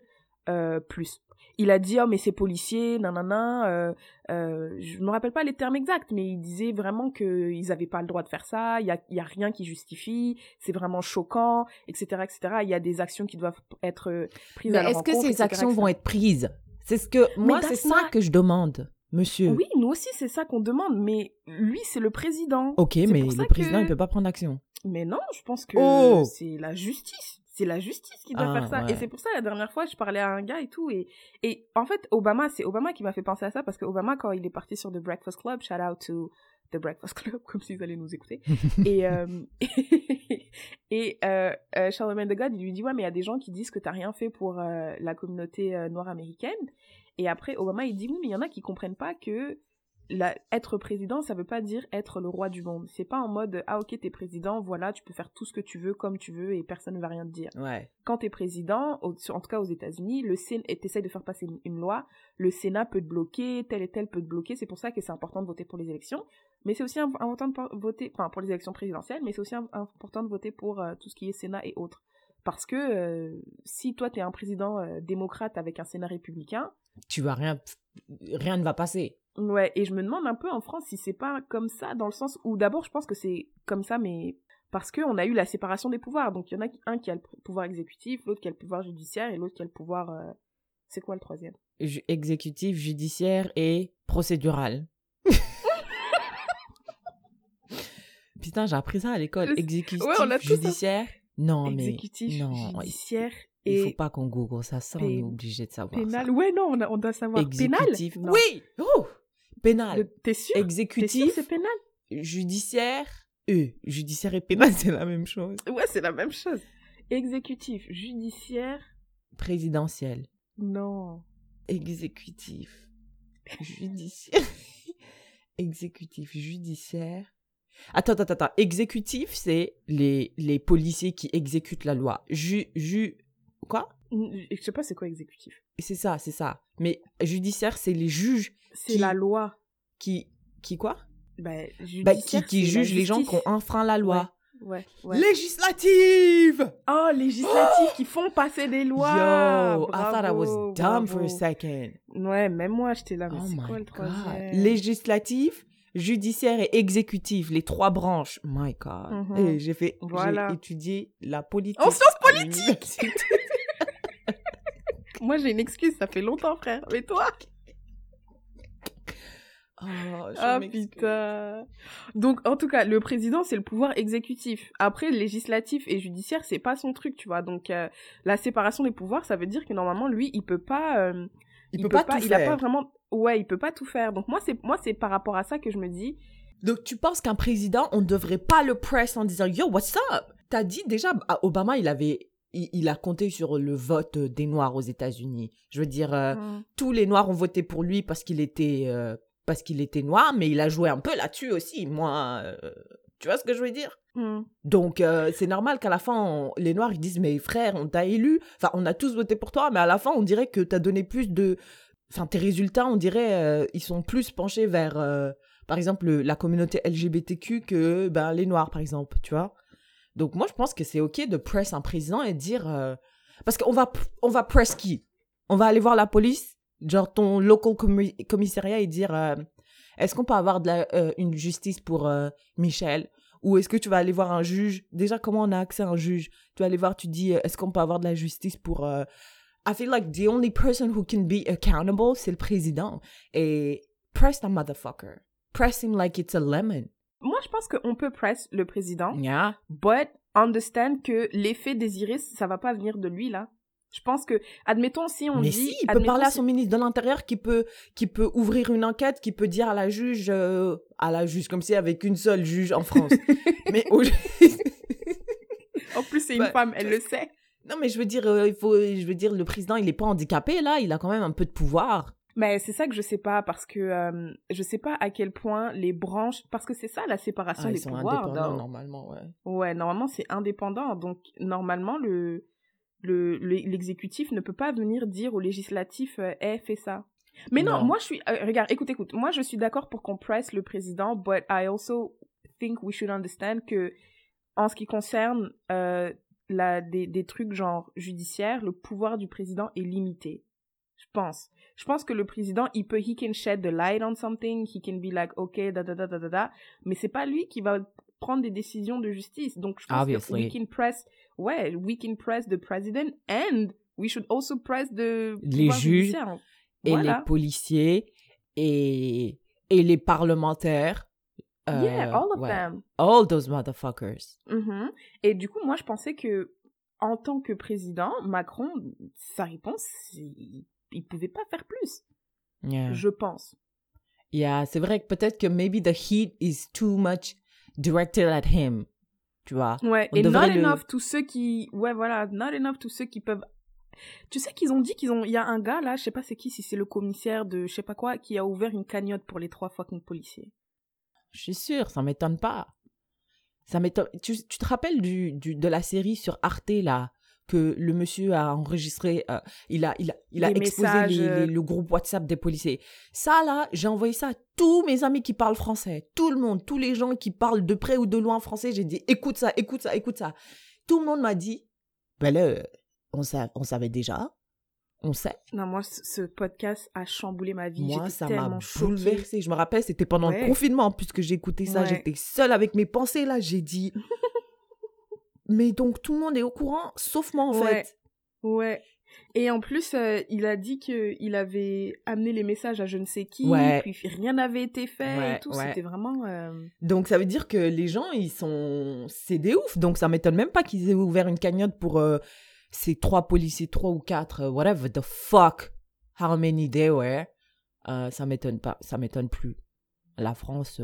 Speaker 2: euh, plus. Il a dit oh mais c'est policier, nanana. Euh, euh, je me rappelle pas les termes exacts, mais il disait vraiment que ils avaient pas le droit de faire ça. Il y a y a rien qui justifie. C'est vraiment choquant, etc., etc. Il y a des actions qui doivent être prises
Speaker 1: Mais
Speaker 2: à leur
Speaker 1: est-ce que ces
Speaker 2: etc.,
Speaker 1: actions
Speaker 2: etc.
Speaker 1: vont être prises? C'est ce que, moi, c'est ça
Speaker 2: not-
Speaker 1: que je demande, monsieur.
Speaker 2: Oui, nous aussi c'est ça qu'on demande, mais lui c'est le président.
Speaker 1: Ok, mais le président,
Speaker 2: que-
Speaker 1: il peut pas prendre action.
Speaker 2: Mais non, je pense que
Speaker 1: Oh
Speaker 2: c'est la justice. C'est la justice qui doit
Speaker 1: Ah,
Speaker 2: faire ça.
Speaker 1: ouais.
Speaker 2: Et c'est pour ça, la dernière fois, je parlais à un gars et tout. Et, et en fait, Obama, c'est Obama qui m'a fait penser à ça parce que Obama, quand il est parti sur The Breakfast Club, shout out to The Breakfast Club, (laughs) comme s'ils allaient nous écouter. (laughs) et euh, (laughs) et euh, euh, Charlemagne de God, il lui dit Ouais, mais il y a des gens qui disent que t'as rien fait pour la communauté noire américaine. Et après, Obama, il dit Oui, mais il y en a qui comprennent pas que la- être président, ça veut pas dire être le roi du monde. C'est pas en mode ah ok t'es président, voilà tu peux faire tout ce que tu veux comme tu veux et personne ne va rien te dire.
Speaker 1: Ouais.
Speaker 2: Quand t'es président, au- en tout cas aux États-Unis, le Sénat et t'essayes de faire passer une, une loi, le Sénat peut te bloquer, tel et tel peut te bloquer. C'est pour ça que c'est important de voter pour les élections, mais c'est aussi im- important de voter, enfin pour les élections présidentielles, mais c'est aussi im- important de voter pour euh, tout ce qui est Sénat et autres. Parce que euh, si toi t'es un président euh, démocrate avec un Sénat républicain,
Speaker 1: Tu vas rien, rien ne va passer.
Speaker 2: Ouais, et je me demande un peu en France si c'est pas comme ça, dans le sens où d'abord je pense que c'est comme ça, mais parce qu'on a eu la séparation des pouvoirs. Donc il y en a un qui a le pouvoir exécutif, l'autre qui a le pouvoir judiciaire et l'autre qui a le pouvoir. euh, C'est quoi le troisième?
Speaker 1: Exécutif, judiciaire et procédural. (laughs) Putain, j'ai appris ça à l'école. Exécutif,
Speaker 2: Ouais, on a tout ça.
Speaker 1: judiciaire. Non, mais
Speaker 2: Exécutif,
Speaker 1: non,
Speaker 2: judiciaire
Speaker 1: il faut
Speaker 2: et
Speaker 1: pas qu'on google ça. Ça, on est obligé de savoir.
Speaker 2: pénal.
Speaker 1: ça.
Speaker 2: Ouais, non, on, a- on doit savoir.
Speaker 1: Exécutif.
Speaker 2: Pénal Non.
Speaker 1: Oui. Oh, pénal.
Speaker 2: T'es sûr?
Speaker 1: Exécutif,
Speaker 2: c'est pénal?
Speaker 1: judiciaire. Euh, judiciaire et pénal, (laughs) c'est la même chose.
Speaker 2: Ouais, c'est la même chose. Exécutif, judiciaire,
Speaker 1: Présidentiel.
Speaker 2: non.
Speaker 1: exécutif, judiciaire, (laughs) exécutif, judiciaire. Attends, attends, attends. Exécutif, c'est les, les policiers qui exécutent la loi. Ju, ju, quoi?
Speaker 2: Je sais pas c'est quoi exécutif.
Speaker 1: C'est ça, c'est ça. Mais judiciaire, c'est les juges
Speaker 2: C'est la loi.
Speaker 1: qui, qui quoi?
Speaker 2: Bah,
Speaker 1: bah, Qui, qui jugent les gens qui ont enfreint la loi.
Speaker 2: ouais, ouais.
Speaker 1: Législative!
Speaker 2: Oh, législatifs qui font passer des lois.
Speaker 1: Yo, I thought I was
Speaker 2: Bravo,
Speaker 1: dumb for a second.
Speaker 2: Ouais, même moi, j'étais là, mais
Speaker 1: Oh
Speaker 2: c'est
Speaker 1: my
Speaker 2: quoi le
Speaker 1: god. Législatif, judiciaire et exécutif, les trois branches. My god.
Speaker 2: Mhm.
Speaker 1: Et j'ai fait,
Speaker 2: Voilà.
Speaker 1: j'ai étudié la politique.
Speaker 2: En sciences
Speaker 1: l'université. (laughs)
Speaker 2: Moi, j'ai une excuse, ça fait longtemps, frère. Mais toi?
Speaker 1: Oh, je
Speaker 2: Ah putain. Donc en tout cas, le président c'est le pouvoir exécutif. Après législatif et judiciaire, c'est pas son truc, tu vois. Donc euh, la séparation des pouvoirs, ça veut dire que normalement lui, il peut pas euh,
Speaker 1: Il, peut, pas, tout
Speaker 2: il a
Speaker 1: faire.
Speaker 2: pas vraiment ouais, il peut pas tout faire. Donc moi c'est moi c'est par rapport à ça que je me dis
Speaker 1: Donc tu penses qu'un président, on devrait pas le press en disant Yo, what's up? T'as dit déjà, à Obama, il avait. Il, il a compté sur le vote des Noirs aux États-Unis. Je veux dire, euh, tous les Noirs ont voté pour lui parce qu'il était, euh, parce qu'il était noir, mais il a joué un peu là-dessus aussi. Moi, euh, tu vois ce que je veux dire? Donc, c'est normal qu'à la fin, on- les Noirs ils disent Mais frère, on t'a élu. Enfin, on a tous voté pour toi, mais à la fin, on dirait que t'as donné plus de. Enfin, tes résultats, on dirait, ils sont plus penchés vers, par exemple, le- la communauté LGBTQ que ben, les Noirs, par exemple, tu vois? Donc, moi, je pense que c'est OK de press un président et dire. euh, Parce qu'on va, on va press qui? On va aller voir la police, genre ton local commi- commissariat, et dire euh, Est-ce qu'on peut avoir euh, une justice pour Michel? Ou est-ce que tu vas aller voir un juge? Déjà, comment on a accès à un juge? Tu vas aller voir, tu dis, est-ce qu'on peut avoir de la justice pour... I feel like the only person who can be accountable, c'est le président. Et press the motherfucker. Press him like it's a lemon.
Speaker 2: Moi je pense qu'on peut press le président,
Speaker 1: Yeah.
Speaker 2: but understand que l'effet désiré ça va pas venir de lui là. Je pense que admettons si on
Speaker 1: Mais
Speaker 2: dit
Speaker 1: si, il peut parler à son ministre de l'Intérieur qui peut, qui peut ouvrir une enquête, qui peut dire à la juge, euh, à la juge, comme si avec une seule juge en France. (laughs) mais au-
Speaker 2: En plus c'est une
Speaker 1: Bah,
Speaker 2: femme, elle le sait.
Speaker 1: non, mais je veux dire, euh, il faut, je veux dire, le président, il est pas handicapé là, il a quand même un peu de pouvoir.
Speaker 2: Mais c'est ça que je sais pas parce que euh, je sais pas à quel point les branches parce que c'est ça la séparation
Speaker 1: Ah, ils
Speaker 2: des
Speaker 1: sont
Speaker 2: pouvoirs.
Speaker 1: indépendants normalement, ouais.
Speaker 2: Ouais, normalement c'est indépendant donc normalement le le le- l'exécutif ne peut pas venir dire au législatif euh, Eh, fais ça. Mais non,
Speaker 1: Non.
Speaker 2: moi je suis euh, regarde, écoute écoute, moi je suis d'accord pour qu'on presse le président but I also think we should understand que en ce qui concerne euh, la des des trucs genre judiciaires, le pouvoir du président est limité. Je pense. Je pense que le président, il peut, he can shed the light on something, he can be like, ok, da da da da da da, mais c'est pas lui qui va prendre des décisions de justice. Donc, je pense
Speaker 1: Obviously.
Speaker 2: que we can press, ouais, we can press the president and we should also press the
Speaker 1: Les juges et
Speaker 2: Voilà.
Speaker 1: les policiers et, et les parlementaires. Euh,
Speaker 2: yeah, all of
Speaker 1: ouais.
Speaker 2: them.
Speaker 1: All those motherfuckers.
Speaker 2: Mhm. Et du coup, moi, je pensais que, en tant que président, Macron, sa réponse, il, il pouvait pas faire plus.
Speaker 1: Yeah.
Speaker 2: Je pense.
Speaker 1: Yeah, c'est vrai que peut-être que maybe the heat is too much directed at him. Tu vois.
Speaker 2: Ouais,
Speaker 1: On
Speaker 2: et not
Speaker 1: le-
Speaker 2: enough tous ceux qui... Ouais, voilà, not enough tous ceux qui peuvent... Tu sais qu'ils ont dit qu'ils ont... Il y a un gars, là, je sais pas c'est qui, si c'est le commissaire de je sais pas quoi, qui a ouvert une cagnotte pour les trois fucking policiers.
Speaker 1: Je suis sûre, ça m'étonne pas. Ça m'étonne. Tu, tu te rappelles du, du, de la série sur Arte, là, que le monsieur a enregistré, euh, il a, il a, il a exposé
Speaker 2: messages,
Speaker 1: les- les-
Speaker 2: euh,
Speaker 1: le groupe WhatsApp des policiers. Ça, là, j'ai envoyé ça à tous mes amis qui parlent français. Tout le monde, tous les gens qui parlent de près ou de loin français, j'ai dit, écoute ça, écoute ça, écoute ça. Tout le monde m'a dit, ben là, on, sa- on savait déjà, on sait.
Speaker 2: Non, moi, ce podcast a chamboulé ma vie.
Speaker 1: Moi, ça m'a bouleversée. Je me rappelle, c'était pendant
Speaker 2: Ouais.
Speaker 1: le confinement, puisque j'ai écouté ça.
Speaker 2: Ouais.
Speaker 1: J'étais seule avec mes pensées, là. J'ai dit. (laughs) Mais donc, tout le monde est au courant, sauf moi, en
Speaker 2: Ouais.
Speaker 1: fait.
Speaker 2: Ouais. Et en plus, euh, il a dit qu'il avait amené les messages à je ne sais qui,
Speaker 1: Ouais.
Speaker 2: puis rien n'avait été fait
Speaker 1: Ouais,
Speaker 2: et tout.
Speaker 1: ouais.
Speaker 2: C'était vraiment... euh,
Speaker 1: Donc, ça veut dire que les gens, ils sont. C'est des oufs. Donc, ça m'étonne même pas qu'ils aient ouvert une cagnotte pour euh, ces trois policiers, trois ou quatre, whatever the fuck, how many they were. Ça m'étonne pas. Ça m'étonne plus. La France.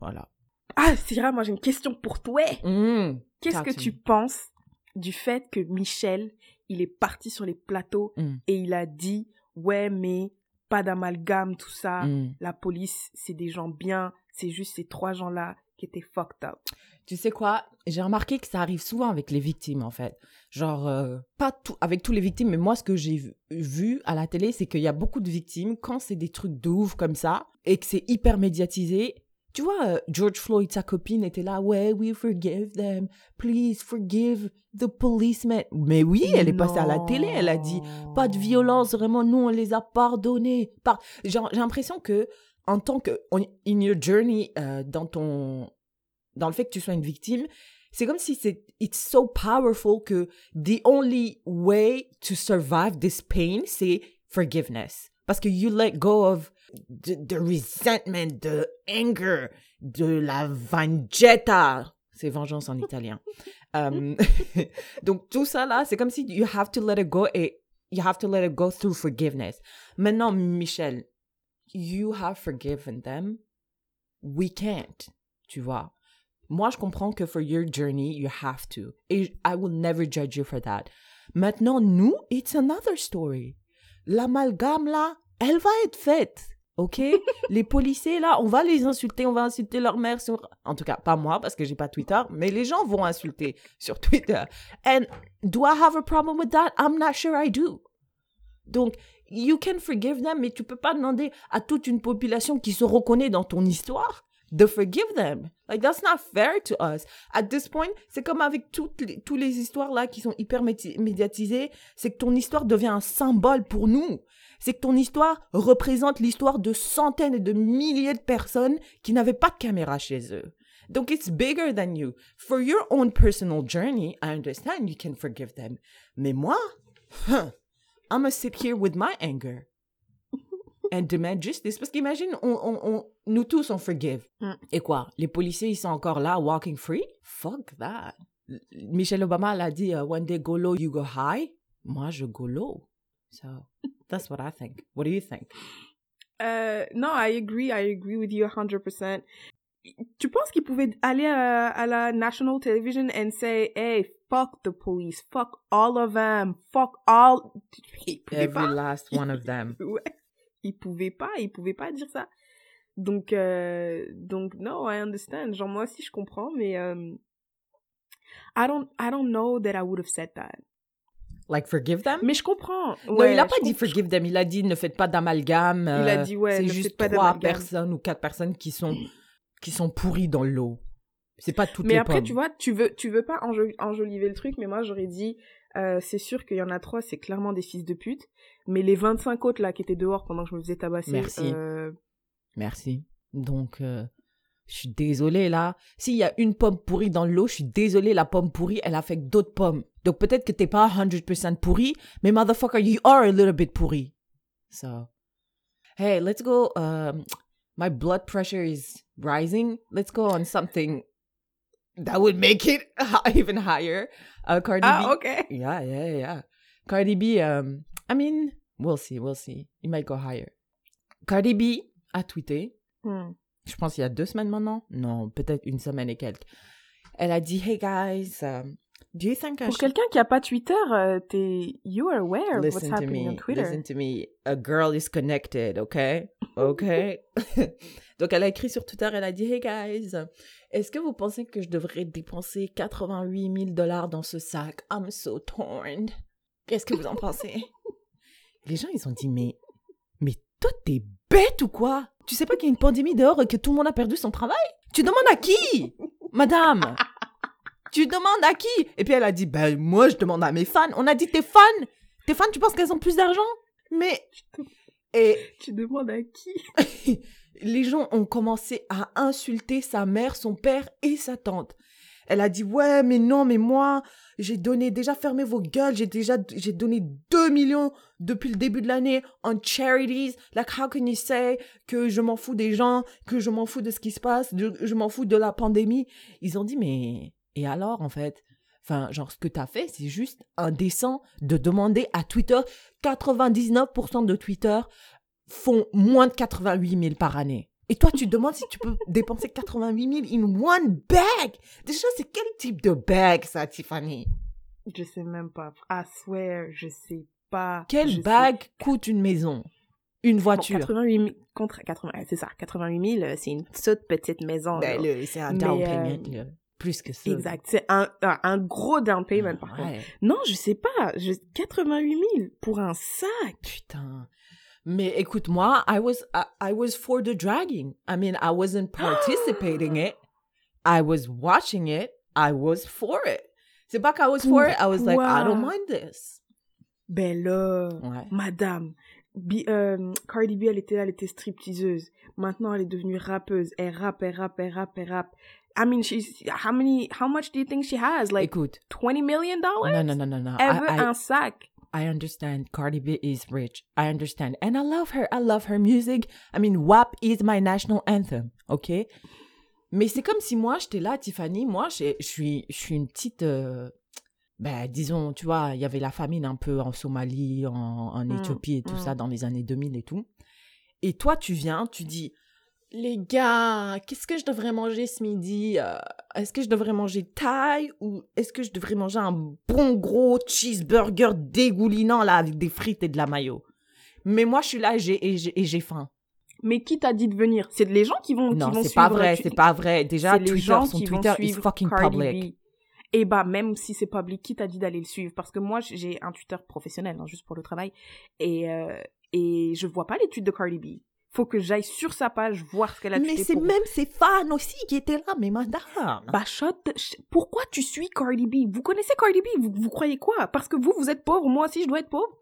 Speaker 1: Voilà.
Speaker 2: Ah, Syrah, moi j'ai une question pour toi.
Speaker 1: Mmh.
Speaker 2: Qu'est-ce que tu penses du fait que Michel, il est parti sur les plateaux
Speaker 1: Mm.
Speaker 2: et il a dit ouais mais pas d'amalgame tout ça,
Speaker 1: Mmh.
Speaker 2: la police c'est des gens bien, c'est juste ces trois gens là qui étaient fucked up.
Speaker 1: Tu sais quoi? J'ai remarqué que ça arrive souvent avec les victimes, en fait. Genre, euh, pas tout, avec tous les victimes, mais moi, ce que j'ai vu, vu à la télé, c'est qu'il y a beaucoup de victimes, quand c'est des trucs de ouf comme ça, et que c'est hyper médiatisé, Tu vois, euh, George Floyd, sa copine, était là, ouais, we forgive them, please forgive the policemen. Mais oui, elle est passée à la télé, elle a dit, pas de violence, vraiment, nous, on les a pardonnés. Par... J'ai j'ai l'impression que, en tant que, on- in your journey, euh, dans ton, dans le fait que tu sois une victime, c'est comme si c'est, it's so powerful que the only way to survive this pain, c'est forgiveness. Parce que you let go of the, the resentment, the anger, de la vendetta. C'est vengeance en italien. Um, (laughs) (laughs) donc tout ça là, c'est comme si you have to let it go et you have to let it go through forgiveness. Maintenant, Michel, you have forgiven them. We can't. Tu vois. Moi, je comprends que for your journey, you have to. Et I will never judge you for that. Maintenant, nous, it's another story. L'amalgame, là, elle va être faite. OK? (laughs) les policiers, là, on va les insulter, on va insulter leur mère sur... En tout cas, pas moi, parce que j'ai pas Twitter, mais les gens vont insulter sur Twitter. And do I have a problem with that? I'm not sure I do. Donc, you can forgive them, mais tu peux pas demander à toute une population qui se reconnaît dans ton histoire de forgive them. Like, that's not fair to us. At this point, c'est comme avec toutes les, les histoires là qui sont hyper médiatisées, c'est que ton histoire devient un symbole pour nous. C'est que ton histoire représente l'histoire de centaines et de milliers de personnes qui n'avaient pas de caméra chez eux. Donc, it's bigger than you. For your own personal journey, I understand you can forgive them. Mais moi, huh, I'm gonna sit here with my anger and demand justice. Parce qu'imagine, on, on, on, nous tous, on forgive.
Speaker 2: Mm.
Speaker 1: Et quoi? Les policiers, ils sont encore là, walking free? Fuck that. Michelle Obama l'a dit, uh, one day go low, you go high. Moi, je go low. So, that's what I think. What do you think?
Speaker 2: Euh, non, I agree, I agree with you 100%. Tu penses qu'ils pouvaient aller à, à la national television and say, hey, fuck the police, fuck all of them, fuck all...
Speaker 1: Every last one of them. (laughs)
Speaker 2: Ouais. Ils pouvaient pas, ils pouvaient pas dire ça. Donc, euh, donc, no, I understand. Genre, moi aussi, je comprends, mais, euh, I don't, I don't know that I would have said that.
Speaker 1: Like, forgive them?
Speaker 2: Mais je comprends.
Speaker 1: non, il a pas dit forgive them. Il a dit ne faites pas d'amalgame.
Speaker 2: Il a
Speaker 1: euh,
Speaker 2: dit, ouais,
Speaker 1: C'est juste
Speaker 2: pas
Speaker 1: trois personnes ou quatre personnes qui sont, qui sont pourries dans l'eau. C'est pas toutes
Speaker 2: Mais
Speaker 1: les
Speaker 2: après,
Speaker 1: pommes.
Speaker 2: tu vois, tu veux, tu veux pas enjo- enjoliver le truc, mais moi, j'aurais dit, euh, c'est sûr qu'il y en a trois, c'est clairement des fils de pute. Mais les 25 autres, là, qui étaient dehors pendant que je me faisais tabasser,
Speaker 1: Merci.
Speaker 2: euh,
Speaker 1: Merci. Donc, euh, je suis désolée là. S'il y a une pomme pourrie dans l'eau, je suis désolée, la pomme pourrie, elle affecte d'autres pommes. Donc peut-être que t'es pas 100% pourri, mais motherfucker, you are a little bit pourri. So, hey, let's go. Um, my blood pressure is rising. Let's go on something that would make it (laughs) even higher. Uh, Cardi B.
Speaker 2: Ah, ok.
Speaker 1: Yeah, yeah, yeah. Cardi B, um, I mean, we'll see, we'll see. It might go higher. Cardi B a tweeté,
Speaker 2: Hmm.
Speaker 1: je pense il y a deux semaines maintenant, non, peut-être une semaine et quelques. Elle a dit, hey guys, um, do you think I
Speaker 2: Pour
Speaker 1: should...
Speaker 2: quelqu'un qui a pas Twitter, euh, t'es, you are aware of what's
Speaker 1: Listen
Speaker 2: happening
Speaker 1: me,
Speaker 2: on Twitter.
Speaker 1: listen to me. A girl is connected, okay? Okay? (laughs) Donc, elle a écrit sur Twitter, elle a dit, hey guys, est-ce que vous pensez que je devrais dépenser 88 000 dollars dans ce sac? I'm so torn. Qu'est-ce que vous en pensez? (laughs) Les gens, ils ont dit, mais, mais toi, t'es bête ou quoi? Tu sais pas qu'il y a une pandémie dehors et que tout le monde a perdu son travail? Tu demandes à qui? Madame? Tu demandes à qui? Et puis elle a dit, ben, moi, je demande à mes fans. On a dit, tes fans? Tes fans, tu penses qu'elles ont plus d'argent? Mais, et
Speaker 2: Tu demandes à qui? (laughs)
Speaker 1: les gens ont commencé à insulter sa mère, son père et sa tante. Elle a dit, ouais, mais non, mais moi, j'ai donné, déjà fermez vos gueules, j'ai déjà, donné 2 millions depuis le début de l'année en charities. Like, how can you say que je m'en fous des gens, que je m'en fous de ce qui se passe, je m'en fous de la pandémie? Ils ont dit, mais, et alors, en fait? Enfin, genre, ce que t'as fait, c'est juste indécent de demander à Twitter. 99% de Twitter font moins de 88 000 par année. Et toi, tu demandes si tu peux (laughs) dépenser 88 000 in one bag. Déjà, c'est quel type de bag, ça, Tiffany?
Speaker 2: Je sais même pas. I swear, je sais pas.
Speaker 1: Quelle
Speaker 2: sais
Speaker 1: bag coûte une maison? Une
Speaker 2: Bon,
Speaker 1: voiture?
Speaker 2: 88 000, contre 80, c'est ça, 88 000, euh, c'est une toute petite maison.
Speaker 1: Ben, c'est un down
Speaker 2: euh,
Speaker 1: payment. Plus que ça.
Speaker 2: Exact, c'est un, un, gros down payment par contre. Non, je sais pas, je, 88 000 pour un sac.
Speaker 1: Putain. Mais écoute, moi, I was, I, I was for the dragging. I mean, I wasn't participating (gasps) it. I was watching it. I was for it. C'est pas qu'I was for it. I was like, I don't mind this.
Speaker 2: Ben là,
Speaker 1: Ouais.
Speaker 2: madame. Bi- euh, Cardi B, elle était là, elle était stripteaseuse. Maintenant, elle est devenue rappeuse. Elle rappe, elle rappe, elle rappe, elle rappe. I mean, she's, how many, how much do you think she has? Like,
Speaker 1: Écoute,
Speaker 2: 20 million dollars?
Speaker 1: non, non, non, non, non.
Speaker 2: Elle
Speaker 1: I-
Speaker 2: veut
Speaker 1: I-
Speaker 2: un sac.
Speaker 1: I understand Cardi B is rich. I understand. And I love her. I love her music. I mean, WAP is my national anthem. OK? Mais c'est comme si moi, j'étais là, Tiffany. Moi, je suis, je suis une petite. euh, ben, disons, tu vois, il y avait la famine un peu en Somalie, en, en
Speaker 2: Mm,
Speaker 1: Éthiopie et tout
Speaker 2: mm.
Speaker 1: ça dans les années 2000 et tout. Et toi, tu viens, tu dis. Les gars, qu'est-ce que je devrais manger ce midi Euh, Est-ce que je devrais manger thaï ou est-ce que je devrais manger un bon gros cheeseburger dégoulinant là avec des frites et de la mayo? Mais moi, je suis là et j'ai- faim.
Speaker 2: Mais qui t'a dit de venir? C'est les gens qui vont,
Speaker 1: Non,
Speaker 2: qui vont
Speaker 1: c'est pas vrai,
Speaker 2: tu-
Speaker 1: c'est pas vrai. Déjà,
Speaker 2: c'est les
Speaker 1: Twitter,
Speaker 2: gens
Speaker 1: son
Speaker 2: qui
Speaker 1: Twitter
Speaker 2: vont
Speaker 1: is fucking
Speaker 2: Cardi
Speaker 1: public.
Speaker 2: B. Et bah, même si c'est public, qui t'a dit d'aller le suivre? Parce que moi, j'ai un Twitter professionnel, hein, juste pour le travail. Et, euh, et je vois pas les tweets de Cardi B. Faut que j'aille sur sa page voir ce qu'elle a
Speaker 1: Mais c'est
Speaker 2: pour-
Speaker 1: même ses fans aussi qui étaient là, mais madame.
Speaker 2: Bah, sh- Pourquoi tu suis Cardi B? Vous connaissez Cardi B? Vous, vous croyez quoi? Parce que vous, vous êtes pauvre, moi aussi, je dois être pauvre?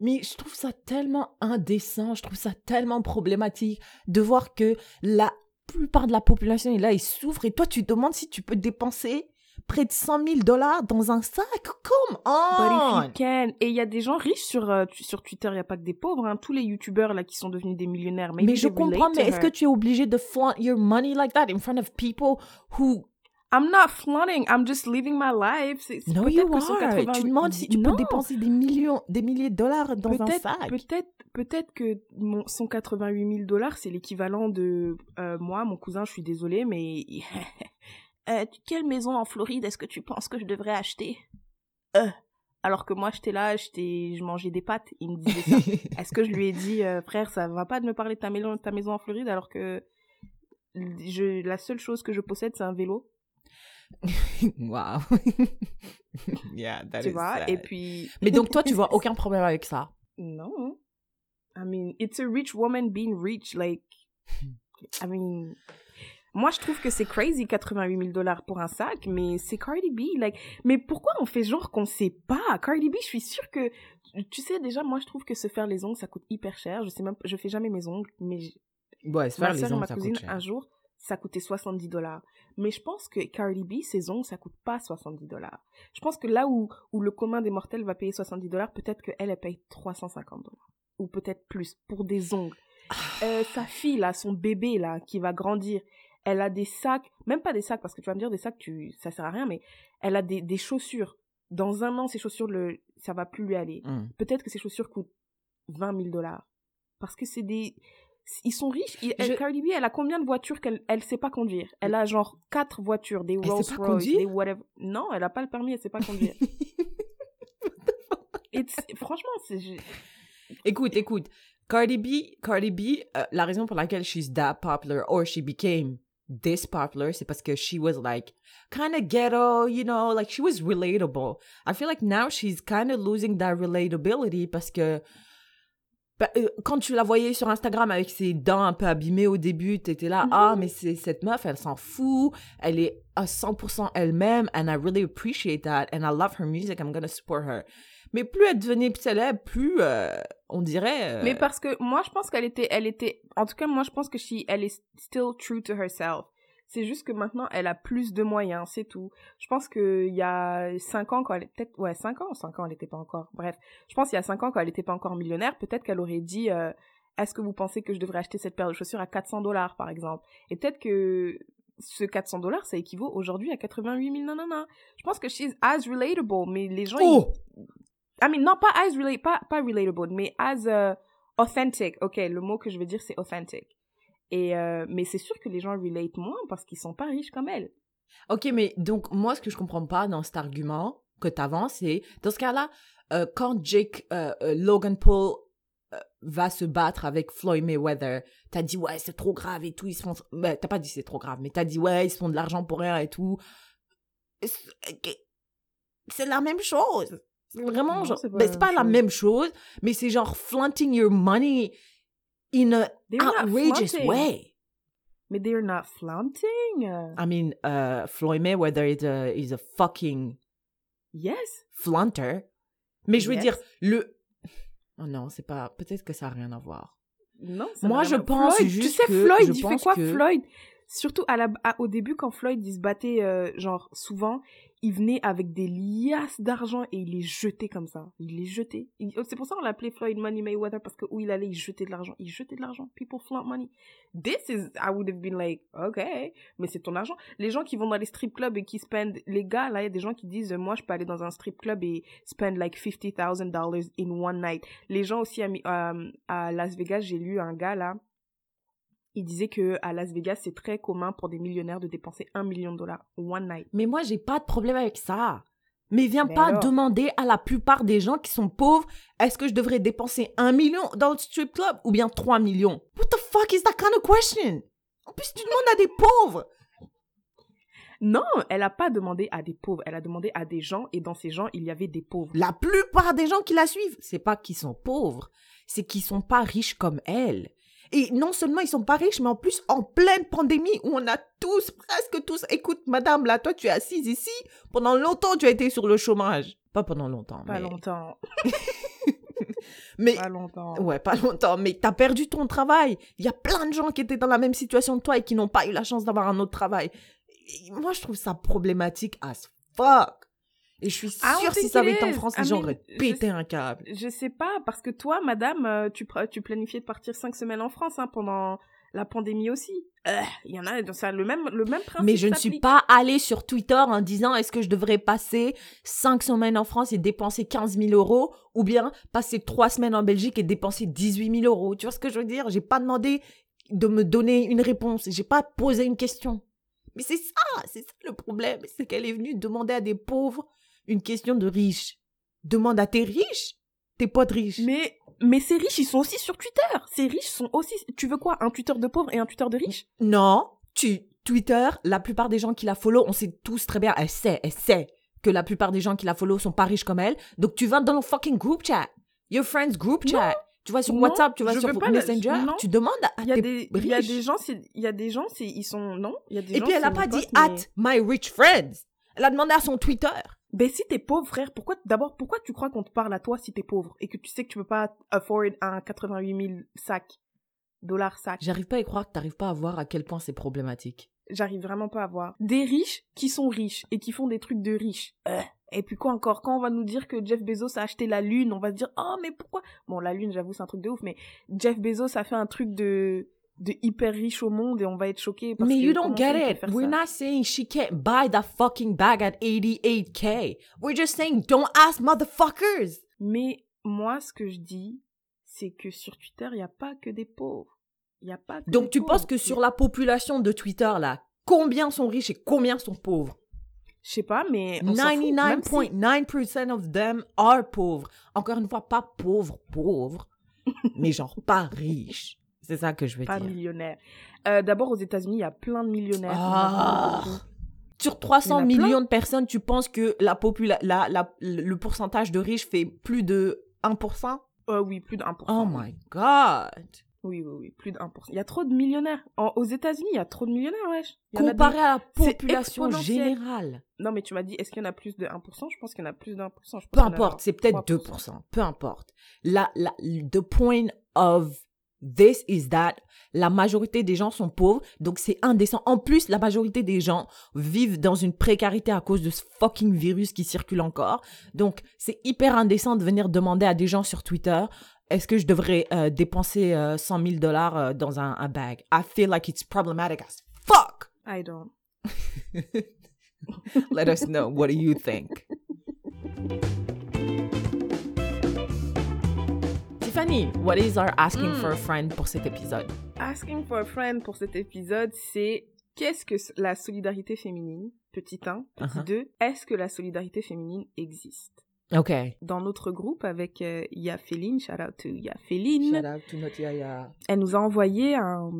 Speaker 1: Mais je trouve ça tellement indécent, je trouve ça tellement problématique de voir que la plupart de la population est là, ils souffrent, et toi tu te demandes si tu peux dépenser près de 100 000 dollars dans un sac? Come
Speaker 2: But
Speaker 1: on!
Speaker 2: if you can. Et il y a des gens riches sur, euh, sur Twitter, il n'y a pas que des pauvres, hein. Tous les youtubeurs, là, qui sont devenus des millionnaires.
Speaker 1: Mais je comprends, mais est-ce que tu es obligé de flaunt your money like that in front of people who...
Speaker 2: I'm not flaunting, I'm just living my life.
Speaker 1: No, you are.
Speaker 2: 80
Speaker 1: Tu demandes si tu
Speaker 2: Non.
Speaker 1: peux dépenser des millions, des milliers de dollars dans un sac.
Speaker 2: peut-être, peut-être que mon 188 000 dollars, c'est l'équivalent de euh, moi, mon cousin. Je suis désolée, mais (laughs) Euh, quelle maison en Floride est-ce que tu penses que je devrais acheter? Euh. Alors que moi, j'étais là, j'étais, je mangeais des pâtes. Il me disait ça. (laughs) Est-ce que je lui ai dit, euh, frère, ça va pas de me parler de ta maison, de ta maison en Floride, alors que je, la seule chose que je possède, c'est un vélo, (laughs)
Speaker 1: wow. (laughs) yeah, that
Speaker 2: tu
Speaker 1: is
Speaker 2: vois.
Speaker 1: sad.
Speaker 2: Et puis,
Speaker 1: Mais donc toi, tu vois aucun problème avec ça?
Speaker 2: Non. I mean, it's a rich woman being rich. Like, I mean, moi, je trouve que c'est crazy 88 000 dollars pour un sac, mais c'est Cardi B. Like, mais pourquoi on fait genre qu'on sait pas? Cardi B, je suis sûre que, tu sais, déjà, moi, je trouve que se faire les ongles, ça coûte hyper cher. Je sais même, je fais jamais mes ongles, mais
Speaker 1: Ouais, se faire les ongles,
Speaker 2: ma
Speaker 1: ça
Speaker 2: cousine,
Speaker 1: coûte cher.
Speaker 2: un jour, ça coûtait 70 dollars. Mais je pense que Cardi B, ses ongles, ça coûte pas 70 dollars. Je pense que là où, où le commun des mortels va payer 70 dollars, peut-être qu'elle, elle paye 350 dollars. Ou peut-être plus, pour des ongles. Euh, sa fille, là, son bébé, là, qui va grandir, elle a des sacs, même pas des sacs, parce que tu vas me dire, des sacs, tu, ça sert à rien, mais elle a des, des chaussures. Dans un an, ces chaussures, le, ça va plus lui aller.
Speaker 1: Mm.
Speaker 2: Peut-être que ces chaussures coûtent 20 000 dollars. Parce que c'est des... Ils sont riches. Et elle,
Speaker 1: Je-
Speaker 2: Cardi B, elle a combien de voitures qu'elle elle sait pas conduire? Elle a genre quatre voitures, des Rolls Royce,
Speaker 1: conduire?
Speaker 2: des whatever. Non, elle a pas le permis, elle sait pas conduire. (laughs) It's- franchement, c'est...
Speaker 1: écoute, écoute. Cardi B, Cardi B, euh, la raison pour laquelle she's that popular or she became this popular, c'est parce que she was like kind of ghetto, you know, like she was relatable. I feel like now she's kind of losing that relatability parce que euh, quand tu la voyais sur Instagram avec ses dents un peu abîmées au début, t'étais là,
Speaker 2: Mhm.
Speaker 1: ah, mais c'est cette meuf, elle s'en fout, elle est à 100% elle-même, and I really appreciate that, and I love her music, I'm gonna support her. Mais plus elle devenait célèbre, plus euh, on dirait. euh,
Speaker 2: Mais parce que moi, je pense qu'elle était, elle était, en tout cas, moi, je pense que she, elle est still true to herself. C'est juste que maintenant, elle a plus de moyens, c'est tout. Je pense qu'il y a 5 ans, quand elle peut-être, ouais, 5 ans, 5 ans, elle n'était pas encore, bref. Je pense qu'il y a 5 ans, quand elle n'était pas encore millionnaire, peut-être qu'elle aurait dit, euh, est-ce que vous pensez que je devrais acheter cette paire de chaussures à 400 dollars, par exemple? Et peut-être que ce 400 dollars, ça équivaut aujourd'hui à 88 000 nanana. Je pense que she's as relatable, mais les gens,
Speaker 1: Oh!
Speaker 2: I mean, non, pas as relate, pas, pas relatable, mais as euh, authentic. Ok, le mot que je veux dire, c'est authentic. Et, euh, mais c'est sûr que les gens relate moins parce qu'ils sont pas riches comme elle.
Speaker 1: Ok, mais donc, moi, ce que je comprends pas dans cet argument que tu avances, c'est, dans ce cas-là, euh, quand Jake Logan Paul va se battre avec Floyd Mayweather, t'as dit, ouais, c'est trop grave et tout, ils se font... Ben, t'as pas dit c'est trop grave, mais t'as dit, ouais, ils se font de l'argent pour rien et tout. C'est la même chose. Vraiment,
Speaker 2: Non,
Speaker 1: genre,
Speaker 2: c'est pas
Speaker 1: ben,
Speaker 2: la
Speaker 1: c'est
Speaker 2: même
Speaker 1: pas la
Speaker 2: chose.
Speaker 1: même chose, mais c'est genre flaunting your money in a
Speaker 2: They're not
Speaker 1: outrageous way.
Speaker 2: Mais they're not flaunting?
Speaker 1: I mean, uh, Floyd Mayweather is a, is a fucking
Speaker 2: Yes.
Speaker 1: flaunter. Mais je veux
Speaker 2: Yes.
Speaker 1: dire, le... Oh non, c'est pas... Peut-être que ça n'a rien à voir.
Speaker 2: Non, ça
Speaker 1: Moi, je pense
Speaker 2: Floyd,
Speaker 1: juste
Speaker 2: Tu sais, Floyd, il fait quoi,
Speaker 1: que-
Speaker 2: Floyd? Surtout à la, à- au début, quand Floyd, il se battait, euh, genre, souvent, il venait avec des liasses d'argent et il les jetait comme ça. Il les jetait. Il- C'est pour ça qu'on l'appelait Floyd Money Mayweather, parce que où il allait, il jetait de l'argent. Il jetait de l'argent. People flaunt money. This is, I would have been like, okay, mais c'est ton argent. Les gens qui vont dans les strip clubs et qui spend, les gars, là, il y a des gens qui disent, euh, moi, je peux aller dans un strip club et spend like $50,000 in one night. Les gens aussi euh, à Las Vegas, j'ai lu un gars, là, il disait que à Las Vegas, c'est très commun pour des millionnaires de dépenser un million de dollars one night.
Speaker 1: Mais moi, j'ai pas de problème avec ça. Mais viens
Speaker 2: Mais
Speaker 1: pas
Speaker 2: alors
Speaker 1: demander à la plupart des gens qui sont pauvres, est-ce que je devrais dépenser un million dans le strip club ou bien 3 millions? What the fuck is that kind of question? En plus, tu demandes à des pauvres.
Speaker 2: Non, elle a pas demandé à des pauvres, elle a demandé à des gens et dans ces gens, il y avait des pauvres.
Speaker 1: La plupart des gens qui la suivent, c'est pas qu'ils sont pauvres, c'est qu'ils sont pas riches comme elle. Et non seulement ils sont pas riches, mais en plus en pleine pandémie où on a tous, presque tous, écoute madame, là, toi tu es assise ici, pendant longtemps tu as été sur le chômage. Pas pendant longtemps,
Speaker 2: Pas
Speaker 1: mais...
Speaker 2: longtemps, (laughs)
Speaker 1: mais
Speaker 2: pas longtemps.
Speaker 1: Ouais, pas longtemps, mais t'as perdu ton travail. Il y a plein de gens qui étaient dans la même situation que toi et qui n'ont pas eu la chance d'avoir un autre travail. Et moi, je trouve ça problématique as fuck. Et je suis
Speaker 2: don't
Speaker 1: sûre si
Speaker 2: think
Speaker 1: ça avait
Speaker 2: it
Speaker 1: été en. France,
Speaker 2: I
Speaker 1: les gens auraient pété un câble.
Speaker 2: Je sais pas, parce que toi, madame, euh, tu, planifiais de partir cinq semaines en France hein, pendant la pandémie aussi. Euh, Il y en a, c'est le même, le même principe.
Speaker 1: Mais je ne suis pas allée sur Twitter en disant est-ce que je devrais passer cinq semaines en France et dépenser 15 000 euros ou bien passer trois semaines en Belgique et dépenser 18 000 euros? Tu vois ce que je veux dire? J'ai pas demandé de me donner une réponse. J'ai pas posé une question. Mais c'est ça, c'est ça le problème. C'est qu'elle est venue demander à des pauvres une question de riches. Demande à tes riches, tes potes riches.
Speaker 2: Mais, mais ces riches, ils sont aussi sur Twitter. Ces riches sont aussi. Tu veux quoi Un Twitter de pauvres et un Twitter de riches
Speaker 1: Non, tu Twitter, la plupart des gens qui la follow, on sait tous très bien, elle sait, elle sait que la plupart des gens qui la follow sont pas riches comme elle. Donc tu vas dans le fucking group chat, your friends group chat. Tu vas sur
Speaker 2: Non,
Speaker 1: WhatsApp, tu vas
Speaker 2: je
Speaker 1: sur Messenger, tu demandes à
Speaker 2: Il y a
Speaker 1: tes
Speaker 2: des, il y a
Speaker 1: riches.
Speaker 2: des gens, il y a des gens, ils sont, non, y a des
Speaker 1: Et
Speaker 2: gens.
Speaker 1: puis elle a pas dit
Speaker 2: potes,
Speaker 1: at
Speaker 2: mais-
Speaker 1: my rich friends. Elle a demandé à son Twitter.
Speaker 2: Ben si t'es pauvre, frère, pourquoi, d'abord, pourquoi tu crois qu'on te parle à toi si t'es pauvre et que tu sais que tu peux pas afford un 88 000 sac, dollars sac.
Speaker 1: J'arrive pas à y croire que t'arrives pas à voir à quel point c'est problématique.
Speaker 2: J'arrive vraiment pas à voir. Des riches qui sont riches et qui font des trucs de riches. Euh. Et puis quoi encore? Quand on va nous dire que Jeff Bezos a acheté la Lune, on va se dire oh mais pourquoi Bon la Lune, j'avoue, c'est un truc de ouf, mais Jeff Bezos a fait un truc de de hyper riche au monde et on va être choqué. Parce
Speaker 1: Mais
Speaker 2: que
Speaker 1: you don't get it. We're
Speaker 2: ça?
Speaker 1: not saying she can't buy that fucking bag at 88k. We're just saying don't ask motherfuckers.
Speaker 2: Mais moi, ce que je dis, c'est que sur Twitter, il y a pas que des pauvres. Il y a pas. Que
Speaker 1: Donc
Speaker 2: des
Speaker 1: tu
Speaker 2: pauvres.
Speaker 1: penses que sur la population de Twitter là, combien sont riches et combien sont pauvres?
Speaker 2: Je sais pas, mais on s'en fout, même si-
Speaker 1: 99.9% of them are pauvres. Encore une fois, pas pauvres, pauvres, (laughs) mais genre pas riches. C'est ça que je veux
Speaker 2: pas
Speaker 1: dire.
Speaker 2: millionnaires. Euh, D'abord, aux États-Unis, il y a plein de millionnaires.
Speaker 1: Ah. Sur 300
Speaker 2: Il y en a
Speaker 1: millions
Speaker 2: plein.
Speaker 1: de personnes, tu penses que la la, la- le pourcentage de riches fait plus de 1%
Speaker 2: Euh, oui, plus de 1%.
Speaker 1: Oh my god
Speaker 2: Oui, oui, oui, plus de 1%. Il y a trop de millionnaires. En- aux États-unis, il y a trop de millionnaires, wesh.
Speaker 1: Comparé à la population générale.
Speaker 2: Non, mais tu m'as dit, est-ce qu'il y en a plus de 1% Je pense qu'il y en a plus de 1%. Je pense
Speaker 1: Peu importe, c'est peut-être
Speaker 2: 3%.
Speaker 1: 2%. Peu importe. La, la, the point of this is that la majorité des gens sont pauvres, donc c'est indécent. En plus, la majorité des gens vivent dans une précarité à cause de ce fucking virus qui circule encore. Donc, c'est hyper indécent de venir demander à des gens sur Twitter est-ce que je devrais euh, dépenser euh, 100 000 dollars euh, dans un, un bag? I feel like it's problematic as fuck.
Speaker 2: I don't. (laughs)
Speaker 1: Let us know. What do you think? (laughs) Tiffany, what is our asking
Speaker 2: Mm.
Speaker 1: for a friend pour cet épisode?
Speaker 2: Asking for a friend pour cet épisode, c'est qu'est-ce que la solidarité féminine Petit 1. Petit
Speaker 1: Uh-huh.
Speaker 2: 2. Est-ce que la solidarité féminine existe?
Speaker 1: Ok.
Speaker 2: Dans notre groupe avec euh, Yaféline, shout out to Yaféline,
Speaker 1: out to notre yaya.
Speaker 2: elle nous a envoyé un,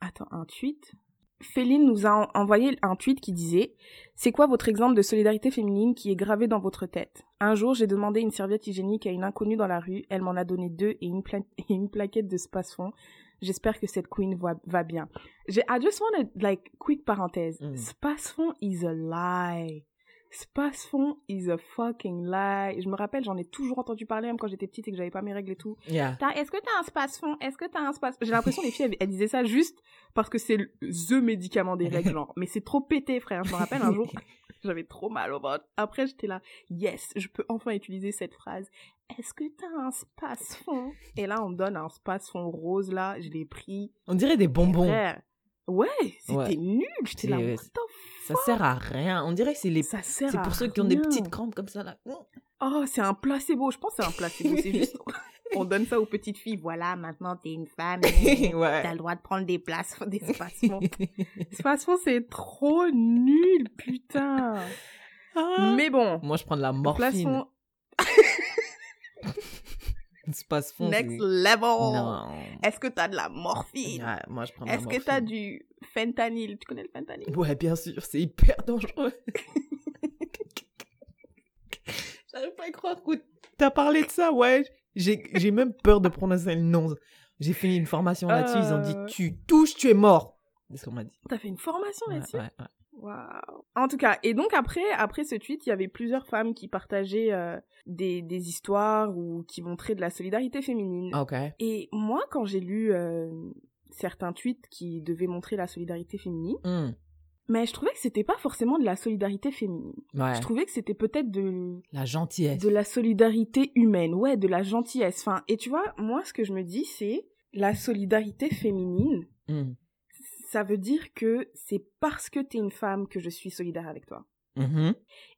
Speaker 2: attends, un tweet. Féline nous a en- envoyé un tweet qui disait C'est quoi votre exemple de solidarité féminine qui est gravé dans votre tête? Un jour, j'ai demandé une serviette hygiénique à une inconnue dans la rue. Elle m'en a donné deux et une, pla- (laughs) et une plaquette de space-fond. J'espère que cette queen va, va bien. J'ai, I just want like, quick parenthèse.
Speaker 1: Mm.
Speaker 2: Is a lie. Space-fond is a fucking lie. Je me rappelle, j'en ai toujours entendu parler, même quand j'étais petite et que j'avais pas mes règles et tout.
Speaker 1: Yeah.
Speaker 2: Est-ce que t'as un space-fond Est-ce que t'as un space? J'ai l'impression que les filles, elles, elles disaient ça juste parce que c'est le the médicament des règles, genre. Mais c'est trop pété, frère. Je me rappelle un jour, (laughs) j'avais trop mal au ventre. Après, j'étais là, yes, je peux enfin utiliser cette phrase. Est-ce que t'as un space-fond Et là, on me donne un space-fond rose, là. Je l'ai pris.
Speaker 1: On dirait des bonbons.
Speaker 2: Frère. Ouais, c'était
Speaker 1: Ouais.
Speaker 2: nul. J'étais là, the
Speaker 1: Ça sert à rien. On dirait que c'est les.
Speaker 2: Ça sert
Speaker 1: C'est
Speaker 2: à
Speaker 1: pour ceux qui ont des petites crampes comme ça là.
Speaker 2: Oh, c'est un placebo. Je pense que c'est un placebo. C'est juste. (laughs) On donne ça aux petites filles. Voilà, maintenant t'es une femme. (laughs)
Speaker 1: ouais.
Speaker 2: T'as le droit de prendre des places, des spacements. Spacements, c'est trop nul, putain.
Speaker 1: Ah.
Speaker 2: Mais bon.
Speaker 1: Moi, je prends de la morphine. (laughs) (laughs) Se passe fond.
Speaker 2: next level.
Speaker 1: Non.
Speaker 2: Est-ce que t'as de la morphine?
Speaker 1: Ouais, moi, je prends de la
Speaker 2: Est-ce que t'as du fentanyl? Tu connais le fentanyl?
Speaker 1: Ouais, bien sûr, c'est hyper dangereux. (laughs) J'arrive pas à croire que t'as parlé de ça, ouais. J'ai même peur de prononcer le nom. J'ai fini une formation là-dessus, ils ont
Speaker 2: Euh.
Speaker 1: dit tu touches, tu es mort. C'est ce qu'on m'a dit.
Speaker 2: T'as fait une formation
Speaker 1: Ouais,
Speaker 2: là-dessus?
Speaker 1: ouais, ouais.
Speaker 2: Waouh. En tout cas, et donc après, après ce tweet, il y avait plusieurs femmes qui partageaient euh, des, des histoires ou qui montraient de la solidarité féminine.
Speaker 1: Ok.
Speaker 2: Et moi, quand j'ai lu euh, certains tweets qui devaient montrer la solidarité féminine,
Speaker 1: Hmm,
Speaker 2: mais je trouvais que c'était pas forcément de la solidarité féminine.
Speaker 1: Ouais.
Speaker 2: Je trouvais que c'était peut-être de,
Speaker 1: La gentillesse.
Speaker 2: de la solidarité humaine, ouais, de la gentillesse. Enfin, et tu vois, moi, ce que je me dis, c'est la solidarité féminine.
Speaker 1: Hmm
Speaker 2: ça veut dire que c'est parce que t'es une femme que je suis solidaire avec toi.
Speaker 1: Mm-hmm.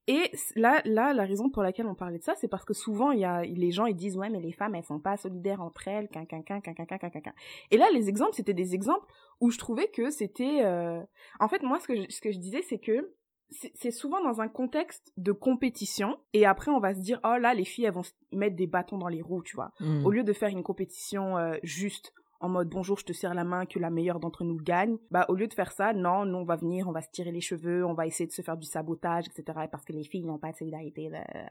Speaker 2: Et là, là, la raison pour laquelle on parlait de ça, c'est parce que souvent, il y a, les gens, ils disent, ouais, mais les femmes, elles sont pas solidaires entre elles, quin, quin, quin, quin, quin, quin, quin, Et là, les exemples, c'était des exemples où je trouvais que c'était, euh, en fait, moi, ce que je, ce que je disais, c'est que c'est souvent dans un contexte de compétition et après on va se dire oh là les filles elles vont se mettre des bâtons dans les roues tu vois.
Speaker 1: Mm.
Speaker 2: Au lieu de faire une compétition euh, juste en mode bonjour, je te serre la main, que la meilleure d'entre nous gagne, bah au lieu de faire ça, non, nous on va venir, on va se tirer les cheveux, on va essayer de se faire du sabotage, etc. Parce que les filles n'ont pas de solidarité, là, là, là.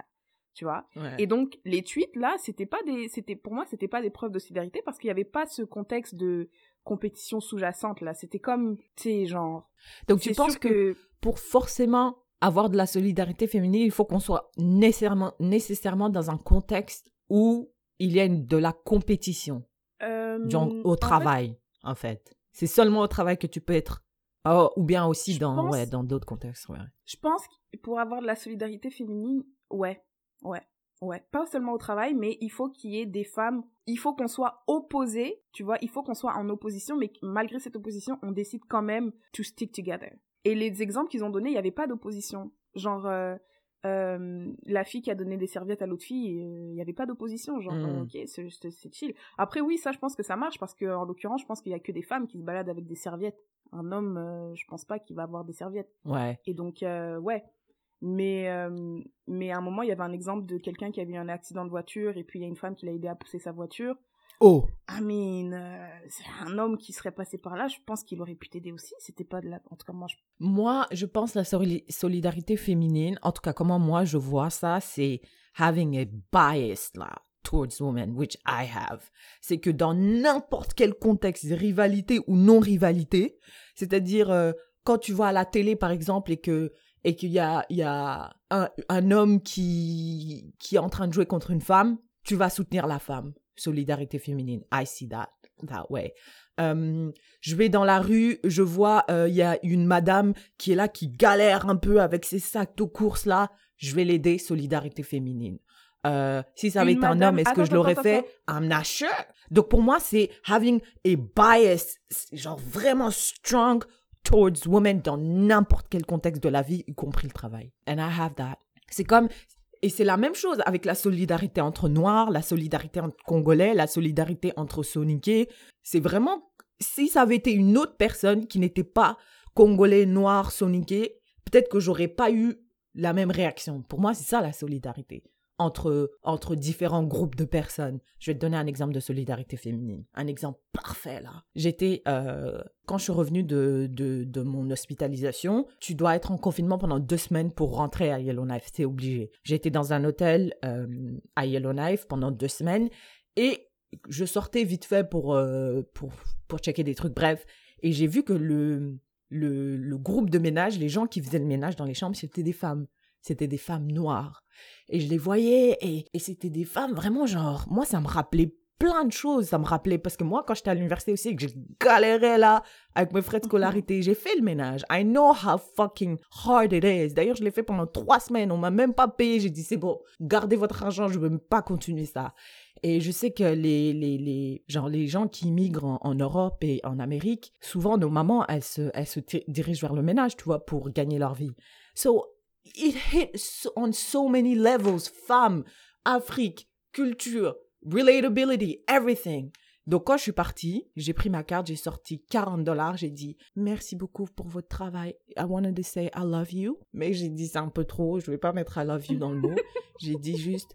Speaker 2: tu vois.
Speaker 1: Ouais.
Speaker 2: Et donc les tweets là, c'était pas des, c'était pour moi c'était pas des preuves de solidarité parce qu'il y avait pas ce contexte de compétition sous-jacente là. C'était comme, tu sais, genre.
Speaker 1: Donc tu penses que pour forcément avoir de la solidarité féminine, il faut qu'on soit nécessairement, nécessairement dans un contexte où il y a une- de la compétition,
Speaker 2: euh,
Speaker 1: genre au travail, en fait. C'est seulement au travail que tu peux être, oh, ou bien aussi
Speaker 2: Je
Speaker 1: dans
Speaker 2: pense-
Speaker 1: ouais, dans d'autres contextes. Ouais.
Speaker 2: Je pense que pour avoir de la solidarité féminine, ouais, ouais, ouais. Pas seulement au travail, mais il faut qu'il y ait des femmes. Il faut qu'on soit opposés, tu vois. Il faut qu'on soit en opposition, mais malgré cette opposition, on décide quand même to stick together. Et les exemples qu'ils ont donnés, il n'y avait pas d'opposition. Genre, euh, euh, la fille qui a donné des serviettes à l'autre fille, euh, il n'y avait pas d'opposition. Genre,
Speaker 1: Mm.
Speaker 2: euh, ok, c'est chill. Après, oui, ça, je pense que ça marche parce que, en l'occurrence, je pense qu'il y a que des femmes qui se baladent avec des serviettes. Un homme, euh, je pense pas qu'il va avoir des serviettes.
Speaker 1: Ouais.
Speaker 2: Et donc, euh, ouais. Mais, euh, mais à un moment, il y avait un exemple de quelqu'un qui avait eu un accident de voiture et puis il y a une femme qui l'a aidé à pousser sa voiture.
Speaker 1: Oh.
Speaker 2: I mean, euh, c'est un homme qui serait passé par là, je pense qu'il aurait pu t'aider aussi. C'était pas de la. En tout cas, moi, je.
Speaker 1: Moi, je pense la soli- solidarité féminine, en tout cas, comment moi je vois ça, c'est having a bias là, towards women, which I have. C'est que dans n'importe quel contexte, rivalité ou non-rivalité, c'est-à-dire euh, quand tu vois à la télé par exemple et que et qu'il y a, il y a un, un homme qui, qui est en train de jouer contre une femme, tu vas soutenir la femme. Solidarité féminine. I see that that way. Euh, je vais dans la rue, je vois euh, il y a une madame qui est là, qui galère un peu avec ses sacs de course là. Je vais l'aider, solidarité féminine. Euh, si ça avait
Speaker 2: Une
Speaker 1: été un homme, est-ce que
Speaker 2: Attends,
Speaker 1: je l'aurais
Speaker 2: attends,
Speaker 1: fait?
Speaker 2: attends.
Speaker 1: I'm not sure. Donc pour moi, c'est having a bias, genre vraiment strong towards women dans n'importe quel contexte de la vie, y compris le travail. And I have that. C'est comme et c'est la même chose avec la solidarité entre Noirs, la solidarité entre Congolais, la solidarité entre Soniqués. C'est vraiment, si ça avait été une autre personne qui n'était pas Congolais, Noir, Soniqué, peut-être que j'aurais pas eu la même réaction. Pour moi, c'est ça la solidarité. Entre, entre différents groupes de personnes. Je vais te donner un exemple de solidarité féminine. Un exemple parfait, là. J'étais, euh, quand je suis revenue de, de, de, mon hospitalisation, tu dois être en confinement pendant deux semaines pour rentrer à Yellowknife. C'est obligé. J'étais dans un hôtel euh, à Yellowknife pendant deux semaines et je sortais vite fait pour, euh, pour, pour checker des trucs, bref. Et j'ai vu que le, le, le groupe de ménage, les gens qui faisaient le ménage dans les chambres, c'était des femmes. C'était des femmes noires. Et je les voyais et, et c'était des femmes vraiment genre, moi ça me rappelait plein de choses. Ça me rappelait, parce que moi, quand j'étais à l'université aussi, que j'ai galéré là avec mes frais de scolarité, j'ai fait le ménage. I know how fucking hard it is. D'ailleurs, je l'ai fait pendant trois semaines. On m'a même pas payé. J'ai dit, c'est bon, gardez votre argent, je veux pas continuer ça. Et je sais que les, les, les, genre, les gens qui migrent en, en Europe et en Amérique, souvent, nos mamans, elles se, elles se dirigent vers le ménage, tu vois, pour gagner leur vie. So, it hit on so many levels. Femmes, Afrique, culture, relatability, everything. Donc quand je suis partie, j'ai pris ma carte, j'ai sorti 40 dollars, j'ai dit merci beaucoup pour votre travail. I wanted to say I love you, mais j'ai dit c'est un peu trop, je vais pas mettre I love you dans le mot. (laughs) j'ai dit juste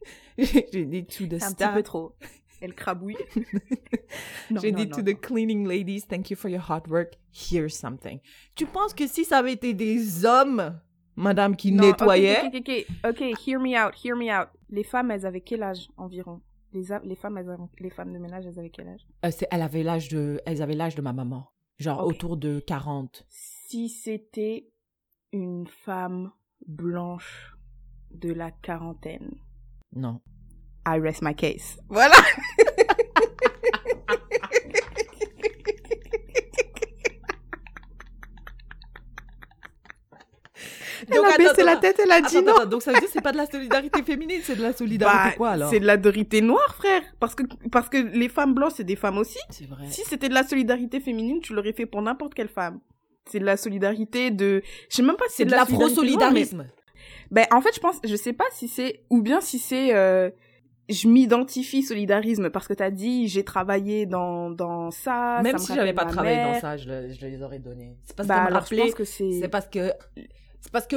Speaker 1: (laughs) j'ai dit to the
Speaker 2: un
Speaker 1: staff.
Speaker 2: petit peu trop. Elle crabouille. (laughs)
Speaker 1: J'ai dit
Speaker 2: non,
Speaker 1: to
Speaker 2: non.
Speaker 1: the cleaning ladies, thank you for your hard work. Here's something. Tu penses que si ça avait été des hommes, madame, qui
Speaker 2: Non, ok,
Speaker 1: nettoyaient,
Speaker 2: Ok, ok, ok, ok, hear me out, hear me out. Les femmes, elles avaient quel âge environ? Les, les, femmes, elles avaient- les femmes de ménage, elles avaient quel âge?
Speaker 1: Euh, c'est- elle avait l'âge de, elles avaient l'âge de ma maman, genre autour de 40.
Speaker 2: Si c'était une femme blanche de la quarantaine,
Speaker 1: Non.
Speaker 2: I rest my case.
Speaker 1: Voilà. (laughs)
Speaker 2: Elle a baissé la tête, elle a dit non.
Speaker 1: donc ça veut dire que c'est pas de la solidarité féminine, c'est de la solidarité
Speaker 2: Bah,
Speaker 1: quoi alors
Speaker 2: C'est de la dorité noire, frère. Parce que, parce que les femmes blanches, c'est des femmes aussi.
Speaker 1: C'est vrai.
Speaker 2: Si c'était de la solidarité féminine, tu l'aurais fait pour n'importe quelle femme. C'est de la solidarité de... Je sais même pas si
Speaker 1: C'est de
Speaker 2: solidarité noire,
Speaker 1: l'afro-solidarisme.
Speaker 2: Ben, en fait, je pense... Je sais pas si c'est... Ou bien si c'est... euh, Je m'identifie solidarisme parce que t'as dit j'ai travaillé dans, dans ça.
Speaker 1: Même
Speaker 2: ça
Speaker 1: si j'avais pas travaillé dans ça, je, le- je les aurais donnés. C'est parce
Speaker 2: Bah,
Speaker 1: que.
Speaker 2: C'est
Speaker 1: parce que. C'est parce que.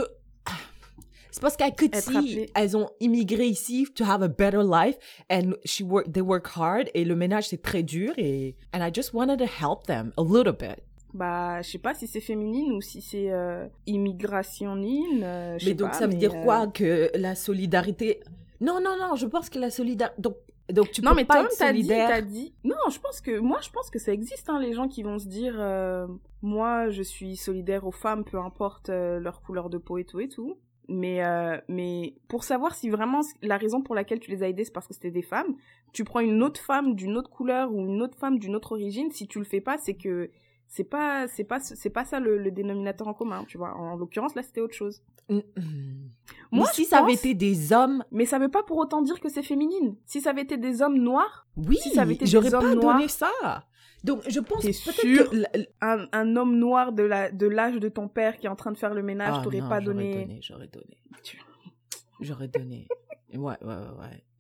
Speaker 1: C'est parce
Speaker 2: appelée.
Speaker 1: elles ont immigré ici to have a better life and she work, they work hard et le ménage c'est très dur et and I just wanted to help them a little bit.
Speaker 2: Bah, je sais pas si c'est féminine ou si c'est euh, immigration-nine. euh,
Speaker 1: Mais donc
Speaker 2: pas,
Speaker 1: ça veut dire
Speaker 2: euh,
Speaker 1: quoi que la solidarité? Non non non, je pense que la solidarité donc donc tu
Speaker 2: Non,
Speaker 1: peux
Speaker 2: mais
Speaker 1: pas être
Speaker 2: t'as dit,
Speaker 1: solidaire.
Speaker 2: t'as dit. Non, je pense que, moi, je pense que ça existe, hein, les gens qui vont se dire, euh, moi, je suis solidaire aux femmes, peu importe euh, leur couleur de peau et tout et tout. Mais, euh, mais pour savoir si vraiment la raison pour laquelle tu les as aidées, c'est parce que c'était des femmes, tu prends une autre femme d'une autre couleur ou une autre femme d'une autre origine, si tu le fais pas, c'est que c'est pas, c'est pas, c'est pas ça le, le dénominateur en commun, tu vois. En l'occurrence, là, c'était autre chose.
Speaker 1: Mm.
Speaker 2: Moi,
Speaker 1: Mais si ça avait été des hommes,
Speaker 2: Mais ça veut pas pour autant dire que c'est féminine. Si ça avait été des hommes noirs,
Speaker 1: oui,
Speaker 2: Si ça avait été
Speaker 1: j'aurais
Speaker 2: des
Speaker 1: pas donné ça. Donc je pense peut-être que
Speaker 2: un, un homme noir de la de l'âge de ton père qui est en train de faire le ménage,
Speaker 1: Ah
Speaker 2: t'aurais pas
Speaker 1: j'aurais
Speaker 2: donné...
Speaker 1: j'aurais donné. J'aurais donné. Ouais, ouais, ouais,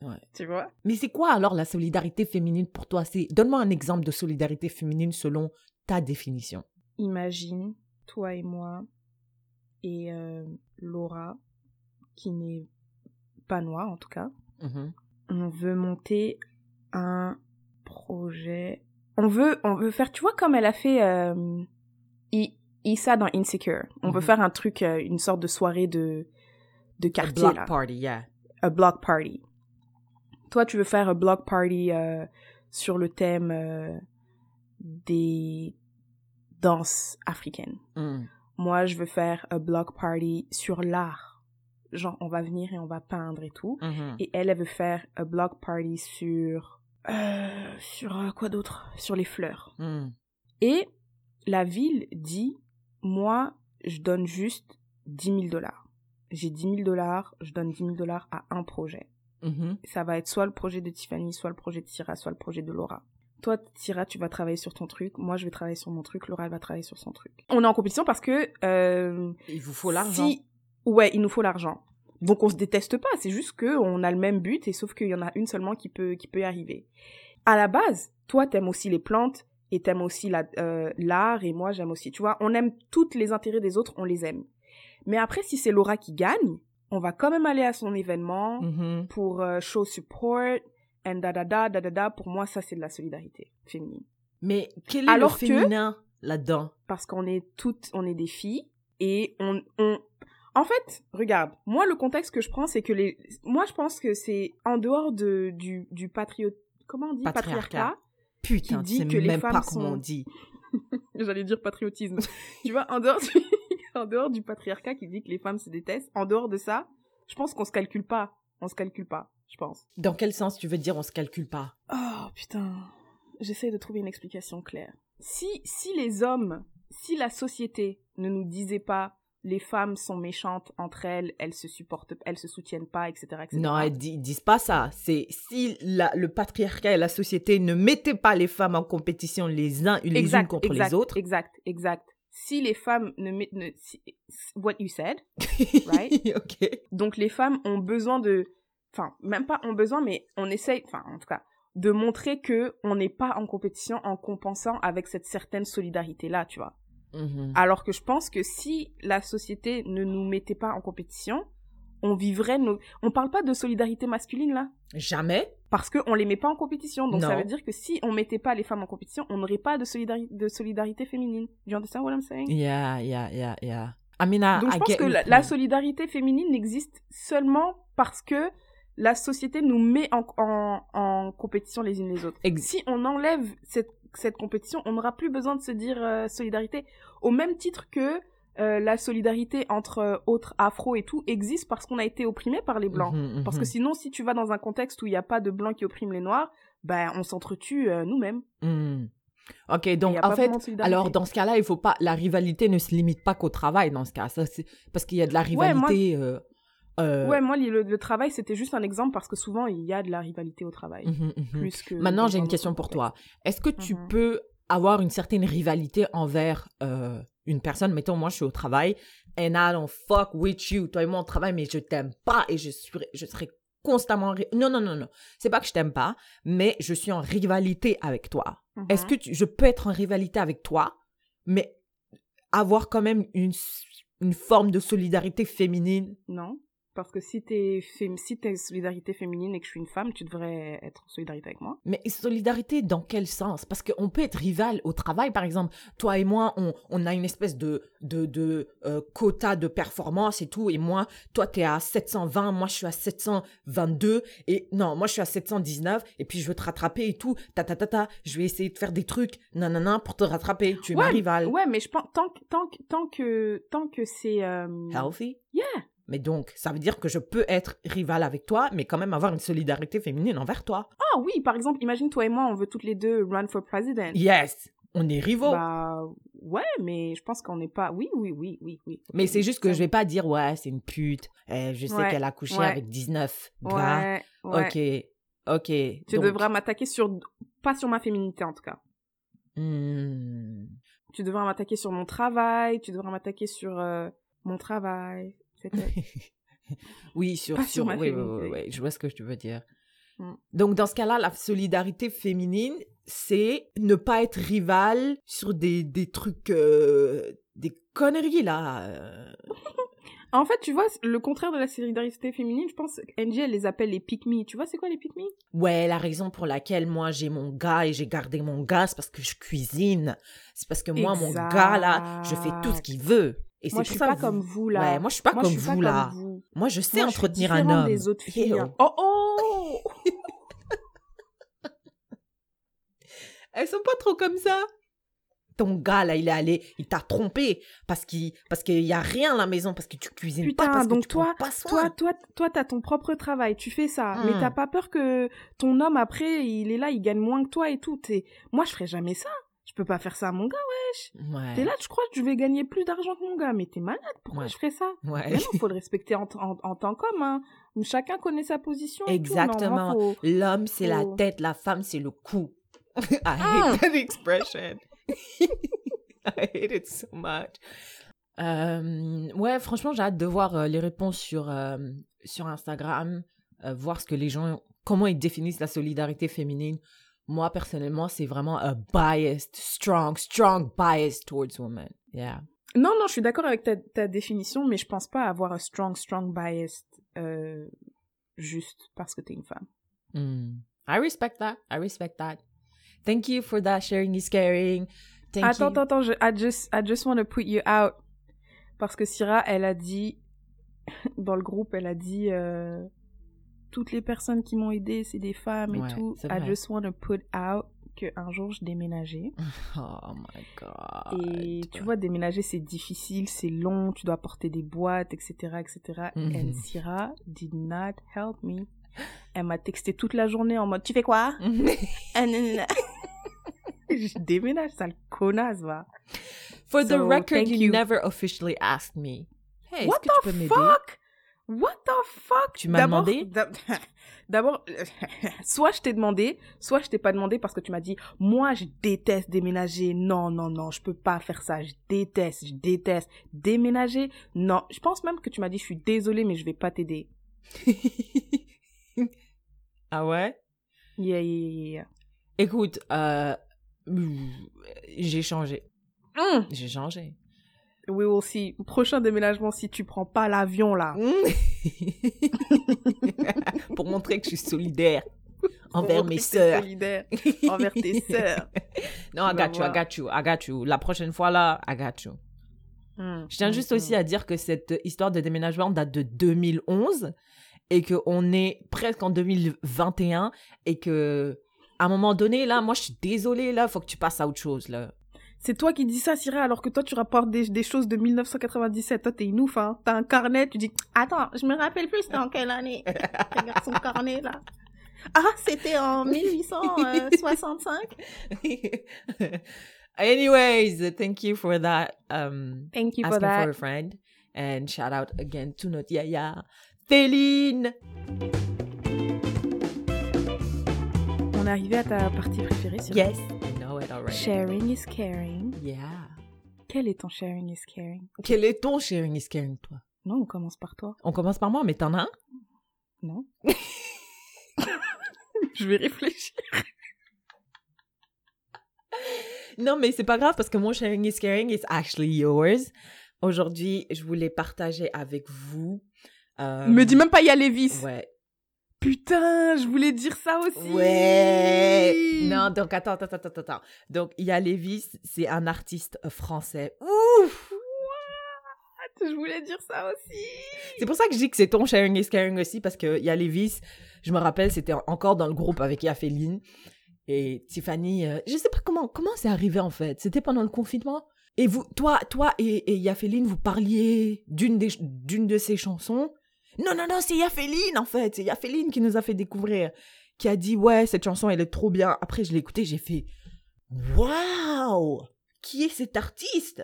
Speaker 1: ouais, ouais. (laughs)
Speaker 2: Tu vois?
Speaker 1: Mais c'est quoi alors la solidarité féminine pour toi? C'est donne-moi un exemple de solidarité féminine selon ta définition.
Speaker 2: Imagine, toi et moi, et euh, Laura, qui n'est pas noire en tout cas,
Speaker 1: Mhm.
Speaker 2: on veut monter un projet. On veut, on veut faire, tu vois, comme elle a fait euh, I- Issa dans Insecure. On veut
Speaker 1: Mhm.
Speaker 2: faire un truc, euh, une sorte de soirée de, de
Speaker 1: A
Speaker 2: quartier
Speaker 1: block
Speaker 2: là.
Speaker 1: party, yeah.
Speaker 2: a block party. Toi, tu veux faire un block party euh, sur le thème des danses africaines.
Speaker 1: Mm.
Speaker 2: Moi, je veux faire un block party sur l'art. Genre, on va venir et on va peindre et tout.
Speaker 1: Mhm.
Speaker 2: Et elle, elle veut faire un block party sur... euh, sur euh, quoi d'autre? Sur les fleurs.
Speaker 1: Mm.
Speaker 2: Et la ville dit, moi, je donne juste 10 000 dollars. J'ai 10 000 dollars, je donne 10 000 dollars à un projet. Ça va être soit le projet de Tiffany, soit le projet de Tira, soit le projet de Laura. Toi, Tira, tu vas travailler sur ton truc. Moi, je vais travailler sur mon truc. Laura, elle va travailler sur son truc. On est en compétition parce que... euh,
Speaker 1: Il vous faut l'argent.
Speaker 2: si... Ouais, il nous faut l'argent. Donc, on se déteste pas. C'est juste que on a le même but et sauf qu'il y en a une seulement qui peut, qui peut y arriver. À la base, toi, t'aimes aussi les plantes et t'aimes aussi la- euh, l'art et moi, j'aime aussi. Tu vois, on aime tous les intérêts des autres, on les aime. Mais après, si c'est Laura qui gagne, on va quand même aller à son événement
Speaker 1: Mhm.
Speaker 2: pour euh, show support and da da da da da da. Pour moi, ça c'est de la solidarité féminine.
Speaker 1: Mais quel est
Speaker 2: Alors
Speaker 1: le
Speaker 2: que-
Speaker 1: féminin là-dedans?
Speaker 2: Parce qu'on est toutes, on est des filles et on, on... En fait, regarde, moi le contexte que je prends, c'est que les, moi je pense que c'est en dehors de du du comment on dit?
Speaker 1: Patriarcat.
Speaker 2: patriarcat.
Speaker 1: Putain,
Speaker 2: dit
Speaker 1: c'est
Speaker 2: que les
Speaker 1: même
Speaker 2: femmes
Speaker 1: pas comment on dit. (laughs)
Speaker 2: J'allais dire patriotisme. (laughs) tu vois, en dehors du, (laughs) en dehors du patriarcat qui dit que les femmes se détestent, en dehors de ça, je pense qu'on se calcule pas, on se calcule pas, je pense.
Speaker 1: Dans quel sens tu veux dire on se calcule pas?
Speaker 2: Oh putain, j'essaie de trouver une explication claire. Si, si les hommes, si la société ne nous disait pas les femmes sont méchantes entre elles, elles se supportent, elles se soutiennent pas, etc. etc.
Speaker 1: Non, di- ils disent pas ça. C'est si la- le patriarcat et la société ne mettaient pas les femmes en compétition les uns les
Speaker 2: exact,
Speaker 1: unes contre
Speaker 2: exact,
Speaker 1: les autres.
Speaker 2: Exact, exact. Si les femmes ne, met- ne si- what you said, (laughs) right?
Speaker 1: ok.
Speaker 2: donc les femmes ont besoin de, enfin même pas ont besoin, mais on essaye, enfin en tout cas, de montrer que on n'est pas en compétition en compensant avec cette certaine solidarité là, tu vois.
Speaker 1: Mhm.
Speaker 2: Alors que je pense que si la société ne nous mettait pas en compétition, on vivrait nos... On parle pas de solidarité masculine là,
Speaker 1: Jamais.
Speaker 2: parce qu'on les met pas en compétition. Donc ça veut dire que si on mettait pas les femmes en compétition, on n'aurait pas de, solidari- de solidarité féminine. Do you understand what I'm saying?
Speaker 1: Yeah, yeah, yeah, yeah. I mean, I,
Speaker 2: Donc je
Speaker 1: I
Speaker 2: pense que la solidarité féminine n'existe seulement parce que la société nous met en, en, en compétition les unes les autres. Si on enlève cette, cette compétition, on n'aura plus besoin de se dire euh, solidarité. Au même titre que euh, la solidarité entre euh, autres afro et tout existe parce qu'on a été opprimé par les blancs.
Speaker 1: Mhm,
Speaker 2: Parce
Speaker 1: mhm.
Speaker 2: que sinon, si tu vas dans un contexte où il n'y a pas de blancs qui oppriment les noirs, ben on s'entretue nous-mêmes.
Speaker 1: Hmm. Ok, donc en fait, alors dans ce cas-là, il faut pas. La rivalité ne se limite pas qu'au travail dans ce cas. Ça, parce qu'il y a de la
Speaker 2: Ouais, moi-
Speaker 1: rivalité. Euh,
Speaker 2: Ouais, moi, le, le travail, c'était juste un exemple parce que souvent, il y a de la rivalité au travail.
Speaker 1: mhm, mhm.
Speaker 2: Plus que
Speaker 1: Maintenant, j'ai
Speaker 2: un
Speaker 1: une question pour toi. Est-ce que tu
Speaker 2: Mhm.
Speaker 1: peux avoir une certaine rivalité envers euh, une personne? Mettons, moi, je suis au travail, and I don't fuck with you. Toi et moi, on travaille, mais je t'aime pas et je, suis, je serai constamment. Non, non, non, non. C'est pas que je t'aime pas, mais je suis en rivalité avec toi. Est-ce que tu- je peux être en rivalité avec toi, mais avoir quand même une, une forme de solidarité féminine?
Speaker 2: Non. Parce que si t'es si t'es solidarité féminine et que je suis une femme, tu devrais être en solidarité avec moi.
Speaker 1: Mais solidarité dans quel sens? Parce qu'on peut être rival au travail, par exemple. Toi et moi, on, on a une espèce de, de, de euh, quota de performance et tout. Et moi, toi, tu es à 720, moi, je suis à 722. Et non, moi, je suis à 719. Et puis, je veux te rattraper et tout. Ta, ta, ta, ta. Je vais essayer de faire des trucs, nanana, pour te rattraper. Tu es ma rivale.
Speaker 2: Ouais, mais je pense tant que tant tant que tant que c'est euh,
Speaker 1: Healthy?
Speaker 2: Yeah.
Speaker 1: Mais donc, ça veut dire que je peux être rival avec toi, mais quand même avoir une solidarité féminine envers toi.
Speaker 2: Ah oui, par exemple, imagine toi et moi, on veut toutes les deux run for president.
Speaker 1: Yes On est rivaux.
Speaker 2: Bah ouais, mais je pense qu'on n'est pas. Oui, oui, oui, oui, oui.
Speaker 1: Mais c'est juste que je vais pas dire, ouais, c'est une pute. Eh, je sais
Speaker 2: Ouais,
Speaker 1: qu'elle a couché
Speaker 2: ouais.
Speaker 1: avec 19 gars.
Speaker 2: Ouais, ouais.
Speaker 1: Ok, ok.
Speaker 2: Tu
Speaker 1: Donc,
Speaker 2: devras m'attaquer sur pas sur ma féminité en tout cas.
Speaker 1: hmm,
Speaker 2: Tu devras m'attaquer sur mon travail. Tu devras m'attaquer sur euh, mon travail. (laughs)
Speaker 1: Oui, sur,
Speaker 2: Pas
Speaker 1: sur,
Speaker 2: sur ma
Speaker 1: oui, oui,
Speaker 2: féminité.
Speaker 1: oui, oui, je vois ce que tu veux dire.
Speaker 2: Mm.
Speaker 1: Donc, dans ce cas-là, la solidarité féminine, c'est ne pas être rival sur des, des trucs, euh, des conneries, là. euh. (laughs)
Speaker 2: En fait, tu vois, le contraire de la solidarité féminine, je pense, Angie, elle les appelle les pick me. Tu vois, c'est quoi les pick me?
Speaker 1: Ouais, la raison pour laquelle moi j'ai mon gars et j'ai gardé mon gars, c'est parce que je cuisine. C'est parce que moi, mon gars, là, je fais tout ce qu'il veut. Et
Speaker 2: Moi, je suis pas
Speaker 1: vous-
Speaker 2: comme vous là.
Speaker 1: Ouais, moi je suis pas
Speaker 2: Moi,
Speaker 1: comme
Speaker 2: je suis pas
Speaker 1: vous là.
Speaker 2: comme vous.
Speaker 1: Moi je sais
Speaker 2: Moi, je suis
Speaker 1: entretenir un homme.
Speaker 2: des autres filles.
Speaker 1: Ew.
Speaker 2: hein. Oh oh (laughs)
Speaker 1: Elles sont pas trop comme ça. Ton gars là, il est allé, il t'a trompé parce qu'il parce qu'il y a rien à la maison parce que tu cuisines
Speaker 2: Putain,
Speaker 1: pas parce
Speaker 2: donc
Speaker 1: que tu
Speaker 2: toi-
Speaker 1: prends pas soin.
Speaker 2: Toi, toi, toi, t'as ton propre travail, tu fais ça, mais
Speaker 1: Hmm.
Speaker 2: t'as pas peur que ton homme après, il est là, il gagne moins que toi et tout. T'es- Moi, je ferais jamais ça. Je peux pas faire ça à mon gars.
Speaker 1: Ouais.
Speaker 2: T'es là, tu crois que je vais gagner plus d'argent que mon gars, mais t'es malade. Pourquoi
Speaker 1: Ouais.
Speaker 2: je ferais ça?
Speaker 1: Ouais.
Speaker 2: Mais non, faut le respecter en, en, en tant qu'homme. Hein. Chacun connaît sa position.
Speaker 1: Exactement.
Speaker 2: faut-
Speaker 1: L'homme c'est la tête, la femme c'est le cou. (laughs) I
Speaker 2: Ah.
Speaker 1: hate that expression. (laughs) I hate it so much. Euh, ouais, franchement, j'ai hâte de voir euh, les réponses sur, euh, sur Instagram, voir ce que les gens, comment ils définissent la solidarité féminine. Moi, personnellement, c'est vraiment a biased, strong, strong bias towards women. Yeah.
Speaker 2: Non, non, je suis d'accord avec ta, ta définition, mais je pense pas avoir un strong, strong bias euh, juste parce que t'es une femme.
Speaker 1: Hmm. I respect that. I respect that. Thank you for that sharing is caring. Thank
Speaker 2: attends,
Speaker 1: you.
Speaker 2: attends, attends, je, I just, I just want to put you out. Parce que Syrah, elle a dit, (laughs) dans le groupe, elle a dit, euh, toutes les personnes qui m'ont aidé, c'est des femmes
Speaker 1: Ouais,
Speaker 2: et tout. I just want to put out que un jour je déménageais. (laughs)
Speaker 1: Oh my god.
Speaker 2: Et tu vois, déménager, c'est difficile, c'est long, tu dois porter des boîtes, etc., etc. (laughs) And Syrah did not help me. Elle m'a texté toute la journée en mode, tu fais quoi? (laughs) Je déménage, sale connasse, va.
Speaker 1: For the
Speaker 2: So,
Speaker 1: record, you,
Speaker 2: you.
Speaker 1: never officially asked me. Hey,
Speaker 2: What the fuck? What the fuck?
Speaker 1: Tu m'as demandé?
Speaker 2: d'ab- (laughs) D'abord, (laughs) soit je t'ai demandé, soit je t'ai pas demandé parce que tu m'as dit, moi je déteste déménager. Non, non, non, je peux pas faire ça. Je déteste, je déteste déménager. Non, je pense même que tu m'as dit, je suis désolée, mais je vais pas t'aider. (laughs)
Speaker 1: ah ouais?
Speaker 2: Yeah, yeah, yeah, yeah.
Speaker 1: Écoute, euh, j'ai changé.
Speaker 2: Mm,
Speaker 1: J'ai changé.
Speaker 2: We will see. Prochain déménagement, si tu prends pas l'avion là. (laughs)
Speaker 1: Pour montrer que je suis solidaire envers mes sœurs.
Speaker 2: solidaire envers tes (laughs) sœurs.
Speaker 1: Non, I got you, I got you, I got you. La prochaine fois là, I got you.
Speaker 2: Mm,
Speaker 1: Je tiens
Speaker 2: mm,
Speaker 1: juste
Speaker 2: mm.
Speaker 1: aussi à dire que cette histoire de déménagement date de 2011 et qu'on est presque en 2021 et que à un moment donné là, moi je suis désolée là, faut que tu passes à autre chose là.
Speaker 2: C'est toi qui dis ça, Syrah, alors que toi, tu rapportes des, des choses de 1997. Toi, t'es une ouf, hein. T'as un carnet, tu dis, attends, je me rappelle plus c'était en quelle année? (laughs) Regarde son carnet, là. Ah, c'était en 1865. (laughs)
Speaker 1: Anyways, thank you for that um
Speaker 2: Thank you for
Speaker 1: asking
Speaker 2: that.
Speaker 1: for a friend and shout out again to notre yaya.
Speaker 2: On est arrivé à ta partie préférée, Syrah.
Speaker 1: Yes, Already.
Speaker 2: Sharing is caring.
Speaker 1: Yeah.
Speaker 2: Quel est ton sharing is caring?
Speaker 1: Quel est ton sharing is caring toi?
Speaker 2: Non, on commence par toi.
Speaker 1: On commence par moi, mais t'en as un?
Speaker 2: Non? (laughs) je vais réfléchir.
Speaker 1: Non, mais c'est pas grave parce que mon sharing is caring is actually yours. Aujourd'hui, je voulais partager avec vous. euh,
Speaker 2: Me dis même pas, il y a Lévis.
Speaker 1: Ouais.
Speaker 2: Putain, je voulais dire ça aussi.
Speaker 1: Ouais. Non, donc attends, attends, attends, attends. Donc, il y a Lévis, c'est un artiste français. Ouf!
Speaker 2: Je voulais dire ça aussi.
Speaker 1: C'est pour ça que je dis que c'est ton sharing is caring aussi parce que il y a Lévis, je me rappelle, c'était encore dans le groupe avec Yaféline et Tiffany. euh, je sais pas comment comment c'est arrivé en fait. C'était pendant le confinement. Et vous, toi, toi et, et Yaféline, vous parliez d'une d'une de ses chansons. Non, non, non, c'est Yaféline en fait. C'est Yaféline qui nous a fait découvrir, qui a dit ouais cette chanson elle est trop bien. Après je l'ai écoutée, j'ai fait waouh qui est cet artiste?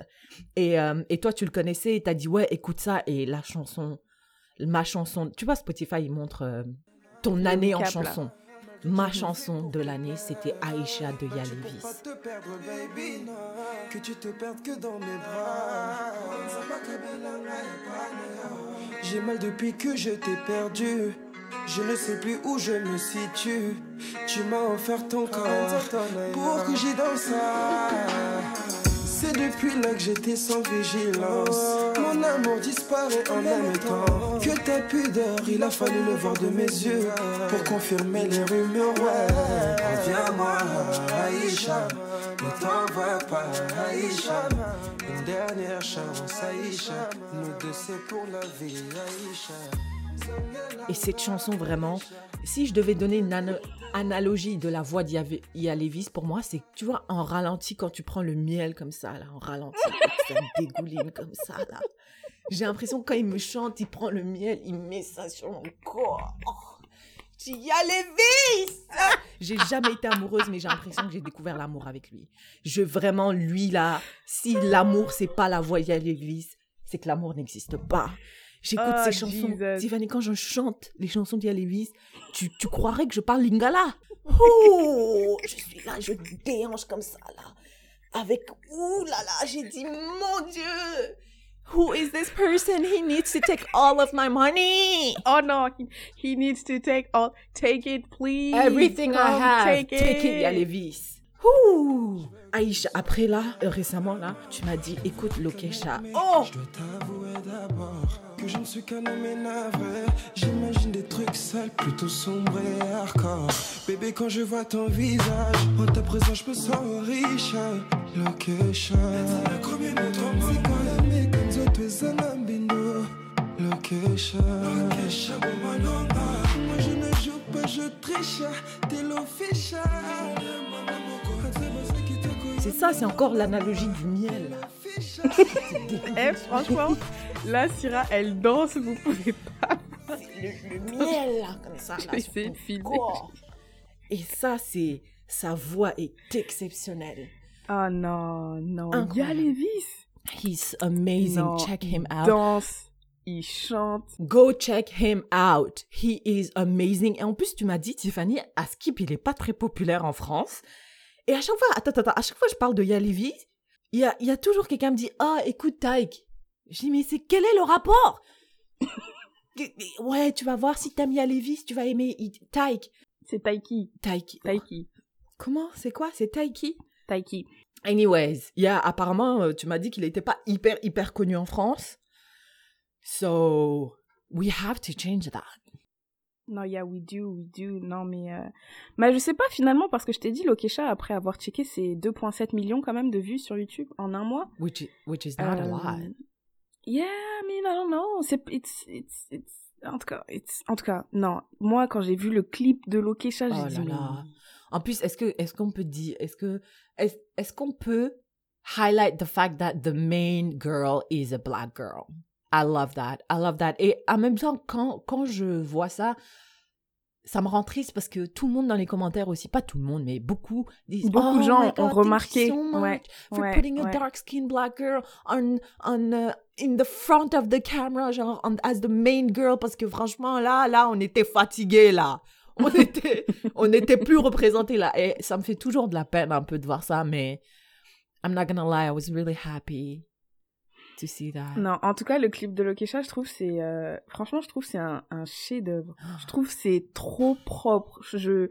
Speaker 1: Et, euh, et toi, tu le connaissais et t'as dit, ouais, écoute ça. Et la chanson, ma chanson, tu vois, Spotify, il montre euh, ton année en
Speaker 2: là.
Speaker 1: Ma chanson de l'année, c'était Aïcha de
Speaker 3: Pas
Speaker 1: Yalevis.
Speaker 3: te perdre, baby, que tu te perdes que dans mes bras. J'ai mal depuis que je t'ai perdu. Je ne sais plus où je me situe. Tu m'as offert ton corps pour que j'y danse. C'est depuis là que j'étais sans vigilance. Mon amour disparaît en même temps que ta pudeur. Il a fallu le voir de mes yeux pour confirmer les rumeurs. Ouais, reviens-moi, Aïcha. Ne t'en va pas, Aïcha. Une dernière chance, Aïcha. Nous deux, c'est pour la vie, Aïcha.
Speaker 1: Et cette chanson, vraiment, si je devais donner une ana- analogie de la voix d'Yalevis, pour moi, c'est, tu vois, en ralenti, quand tu prends le miel comme ça, là, en ralenti, (laughs) ça dégouline comme ça, là. J'ai l'impression que quand il me chante, il prend le miel, il met ça sur mon corps. Oh, Yalevis J'ai jamais été amoureuse, mais j'ai l'impression que j'ai découvert l'amour avec lui. Je, vraiment, lui, là, si l'amour, c'est pas la voix d'Yalevis, c'est que l'amour n'existe pas. J'écoute
Speaker 2: Oh,
Speaker 1: ces chansons.
Speaker 2: Jesus.
Speaker 1: Tiffany, quand je chante les chansons d'Yalevis, tu, tu croirais que je parle lingala? (laughs) Oh, je suis là, je déhanche comme ça, là. Avec, ouh là là, j'ai dit, mon Dieu, who is this person? He needs to take all of my money.
Speaker 2: Oh no, he, he needs to take all. Take it, please.
Speaker 1: Everything I
Speaker 2: Come
Speaker 1: have,
Speaker 2: Take
Speaker 1: take it,
Speaker 2: it.
Speaker 1: Yalevis. Ouh. Aïcha, après là, euh, récemment là, tu m'as dit, écoute Lokesha. Oh
Speaker 3: Je dois t'avouer d'abord que je ne suis qu'un homme navré. J'imagine des trucs sales, plutôt sombres et hardcore. Bébé, quand je vois ton visage, en ta présence, je me sens riche. Bindo. Location. Location, Moi je ne joue pas, je triche. T'es l'official.
Speaker 1: C'est ça, c'est encore l'analogie du miel. (laughs)
Speaker 2: Eh, franchement, là, Syrah, elle danse, vous pouvez pas.
Speaker 1: Le, le miel là, comme ça. Là, (laughs) sur ton
Speaker 2: de
Speaker 1: corps. Et ça, c'est. Sa voix est exceptionnelle.
Speaker 2: Ah non, non.
Speaker 1: Incroyable.
Speaker 2: Y'a Lévis.
Speaker 1: He's amazing.
Speaker 2: Non,
Speaker 1: check him
Speaker 2: il
Speaker 1: out.
Speaker 2: danse, il chante.
Speaker 1: Go check him out. He is amazing. Et en plus, tu m'as dit, Tiffany, à Skip, il est pas très populaire en France. Et à chaque fois, attends, attends, à chaque fois que je parle de Yalivi, il y a, il y a toujours quelqu'un qui me dit, ah, écoute, Taïk. Je dis, mais c'est, quel est le rapport? (laughs) ouais, tu vas voir si t'aimes Yalivi, tu vas aimer Taïk.
Speaker 2: C'est Taiki.
Speaker 1: Taïk.
Speaker 2: Taiki.
Speaker 1: Comment? C'est quoi? C'est Taiki?
Speaker 2: Taiki.
Speaker 1: Anyways, il y a apparemment, euh, tu m'as dit qu'il n'était pas hyper, hyper connu en France. So, we have to change that.
Speaker 2: Non, yeah, we do, we do. Non, mais. Euh... Mais je sais pas finalement, parce que je t'ai dit, Lokesha, après avoir checké, c'est 2,7 millions quand même de vues sur YouTube en un mois.
Speaker 1: Which is, which is not a
Speaker 2: Euh,
Speaker 1: lot.
Speaker 2: Yeah, I mean, I don't know. C'est, it's, it's, it's, en tout cas, it's, en tout cas, non. Moi, quand j'ai vu le clip de Lokesha, j'ai
Speaker 1: Oh
Speaker 2: dit,
Speaker 1: là
Speaker 2: mais-
Speaker 1: là. En plus, est-ce que est-ce qu'on peut dire est-ce que est-ce, est-ce qu'on peut highlight the fact that the main girl is a black girl? I love that. I love that. Et en même temps, quand quand je vois ça, ça me rend triste parce que tout le monde dans les commentaires aussi, pas tout le monde, mais beaucoup disent
Speaker 2: Beaucoup de
Speaker 1: oh
Speaker 2: gens ont
Speaker 1: God, you
Speaker 2: remarqué,
Speaker 1: so
Speaker 2: ouais,
Speaker 1: for
Speaker 2: ouais,
Speaker 1: putting a
Speaker 2: ouais.
Speaker 1: dark skinned black girl on on uh, in the front of the camera genre on- as the main girl parce que franchement là là on était fatigués là on (laughs) était on n'était plus représentés là et ça me fait toujours de la peine un peu de voir ça mais I'm not gonna lie I was really happy to see that
Speaker 2: Non, en tout cas, le clip de Lokesha, je trouve c'est euh, franchement, je trouve c'est un, un chef-d'œuvre. Je trouve c'est trop propre. Je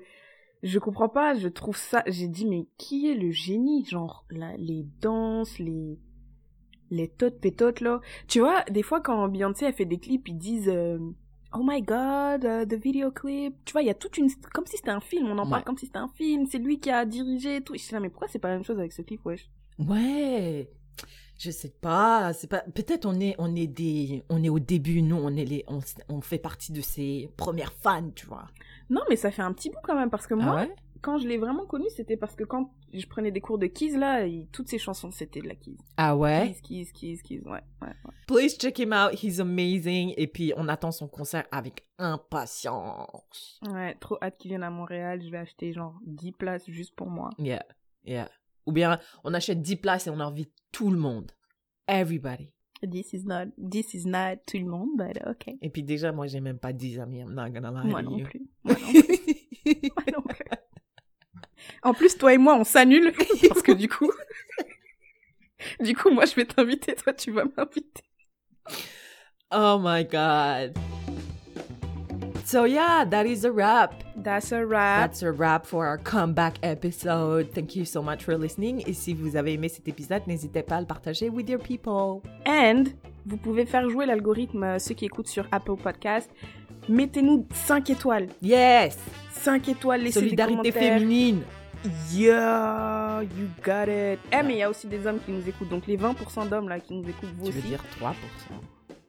Speaker 2: je comprends pas. Je trouve ça. J'ai dit mais qui est le génie? Genre là, les danses, les les totes pétotes là. Tu vois, des fois quand Beyoncé a fait des clips, ils disent euh, Oh my God, uh, the video clip. Tu vois, il y a toute une comme si c'était un film. On en parle comme si c'était un film. C'est lui qui a dirigé et tout. Je suis là, mais pourquoi c'est pas la même chose avec ce clip, wesh?
Speaker 1: Ouais, je sais pas, c'est pas peut-être on est on est des on est au début nous on est les on, on fait partie de ces premières fans, tu vois.
Speaker 2: Non, mais ça fait un petit bout quand même parce que moi,
Speaker 1: ah ouais?
Speaker 2: quand je l'ai vraiment connu, c'était parce que quand je prenais des cours de Keys, là, il- toutes ses chansons, c'était de la Keys.
Speaker 1: Ah ouais?
Speaker 2: Keys, Keys, Keys, Keys, ouais, ouais, ouais.
Speaker 1: Please check him out, he's amazing et puis on attend son concert avec impatience.
Speaker 2: Ouais, trop hâte qu'il vienne à Montréal, je vais acheter genre 10 places juste pour moi.
Speaker 1: Yeah. Yeah. Ou bien on achète 10 places et on invite tout le monde. Everybody.
Speaker 2: This is not, this is not tout le monde, but ok.
Speaker 1: Et puis déjà moi j'ai même pas 10 amis, I'm not gonna lie
Speaker 2: Moi
Speaker 1: to
Speaker 2: non plus. Moi non plus. (laughs) Moi non plus. En plus, toi et moi, on s'annule (laughs) parce que du coup, (laughs) du coup, moi, je vais t'inviter, toi, tu vas m'inviter.
Speaker 1: oh my god. So yeah, that is a wrap.
Speaker 2: That's a wrap.
Speaker 1: That's a wrap for our comeback episode. Thank you so much for listening. Et si vous avez aimé cet épisode, n'hésitez pas à le partager with your people.
Speaker 2: And vous pouvez faire jouer l'algorithme, euh, ceux qui écoutent sur Apple Podcast. Mettez-nous 5 étoiles.
Speaker 1: Yes!
Speaker 2: 5 étoiles, laissez
Speaker 1: Solidarité
Speaker 2: des commentaires.
Speaker 1: féminine.
Speaker 2: Yeah, you got it. Eh, mais il y a aussi des hommes qui nous écoutent. Donc les 20% d'hommes là qui nous écoutent, vous
Speaker 1: Tu veux
Speaker 2: aussi.
Speaker 1: dire 3%?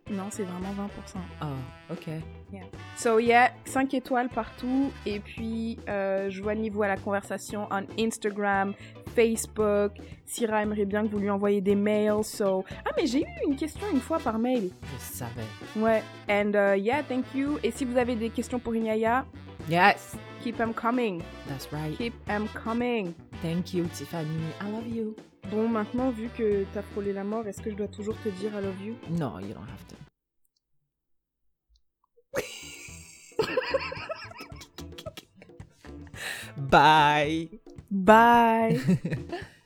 Speaker 2: Non, c'est vraiment 20%.
Speaker 1: Ah, ok.
Speaker 2: So yeah, 5 étoiles partout. Et puis, euh, joignez-vous à la conversation on Instagram, Facebook. Syrah aimerait bien que vous lui envoyiez des mails. So... Ah, mais j'ai eu une question une fois par mail.
Speaker 1: Je savais.
Speaker 2: Ouais. And uh, yeah, thank you. Et si vous avez des questions pour Inyaya,
Speaker 1: Yes!
Speaker 2: keep them coming.
Speaker 1: That's right.
Speaker 2: Keep them coming.
Speaker 1: Thank you, Tiffany. I love you.
Speaker 2: Bon, maintenant, vu que t'as frôlé la mort, est-ce que je dois toujours te dire I love you?
Speaker 1: No, you don't have to. (laughs) Bye.
Speaker 2: Bye (laughs)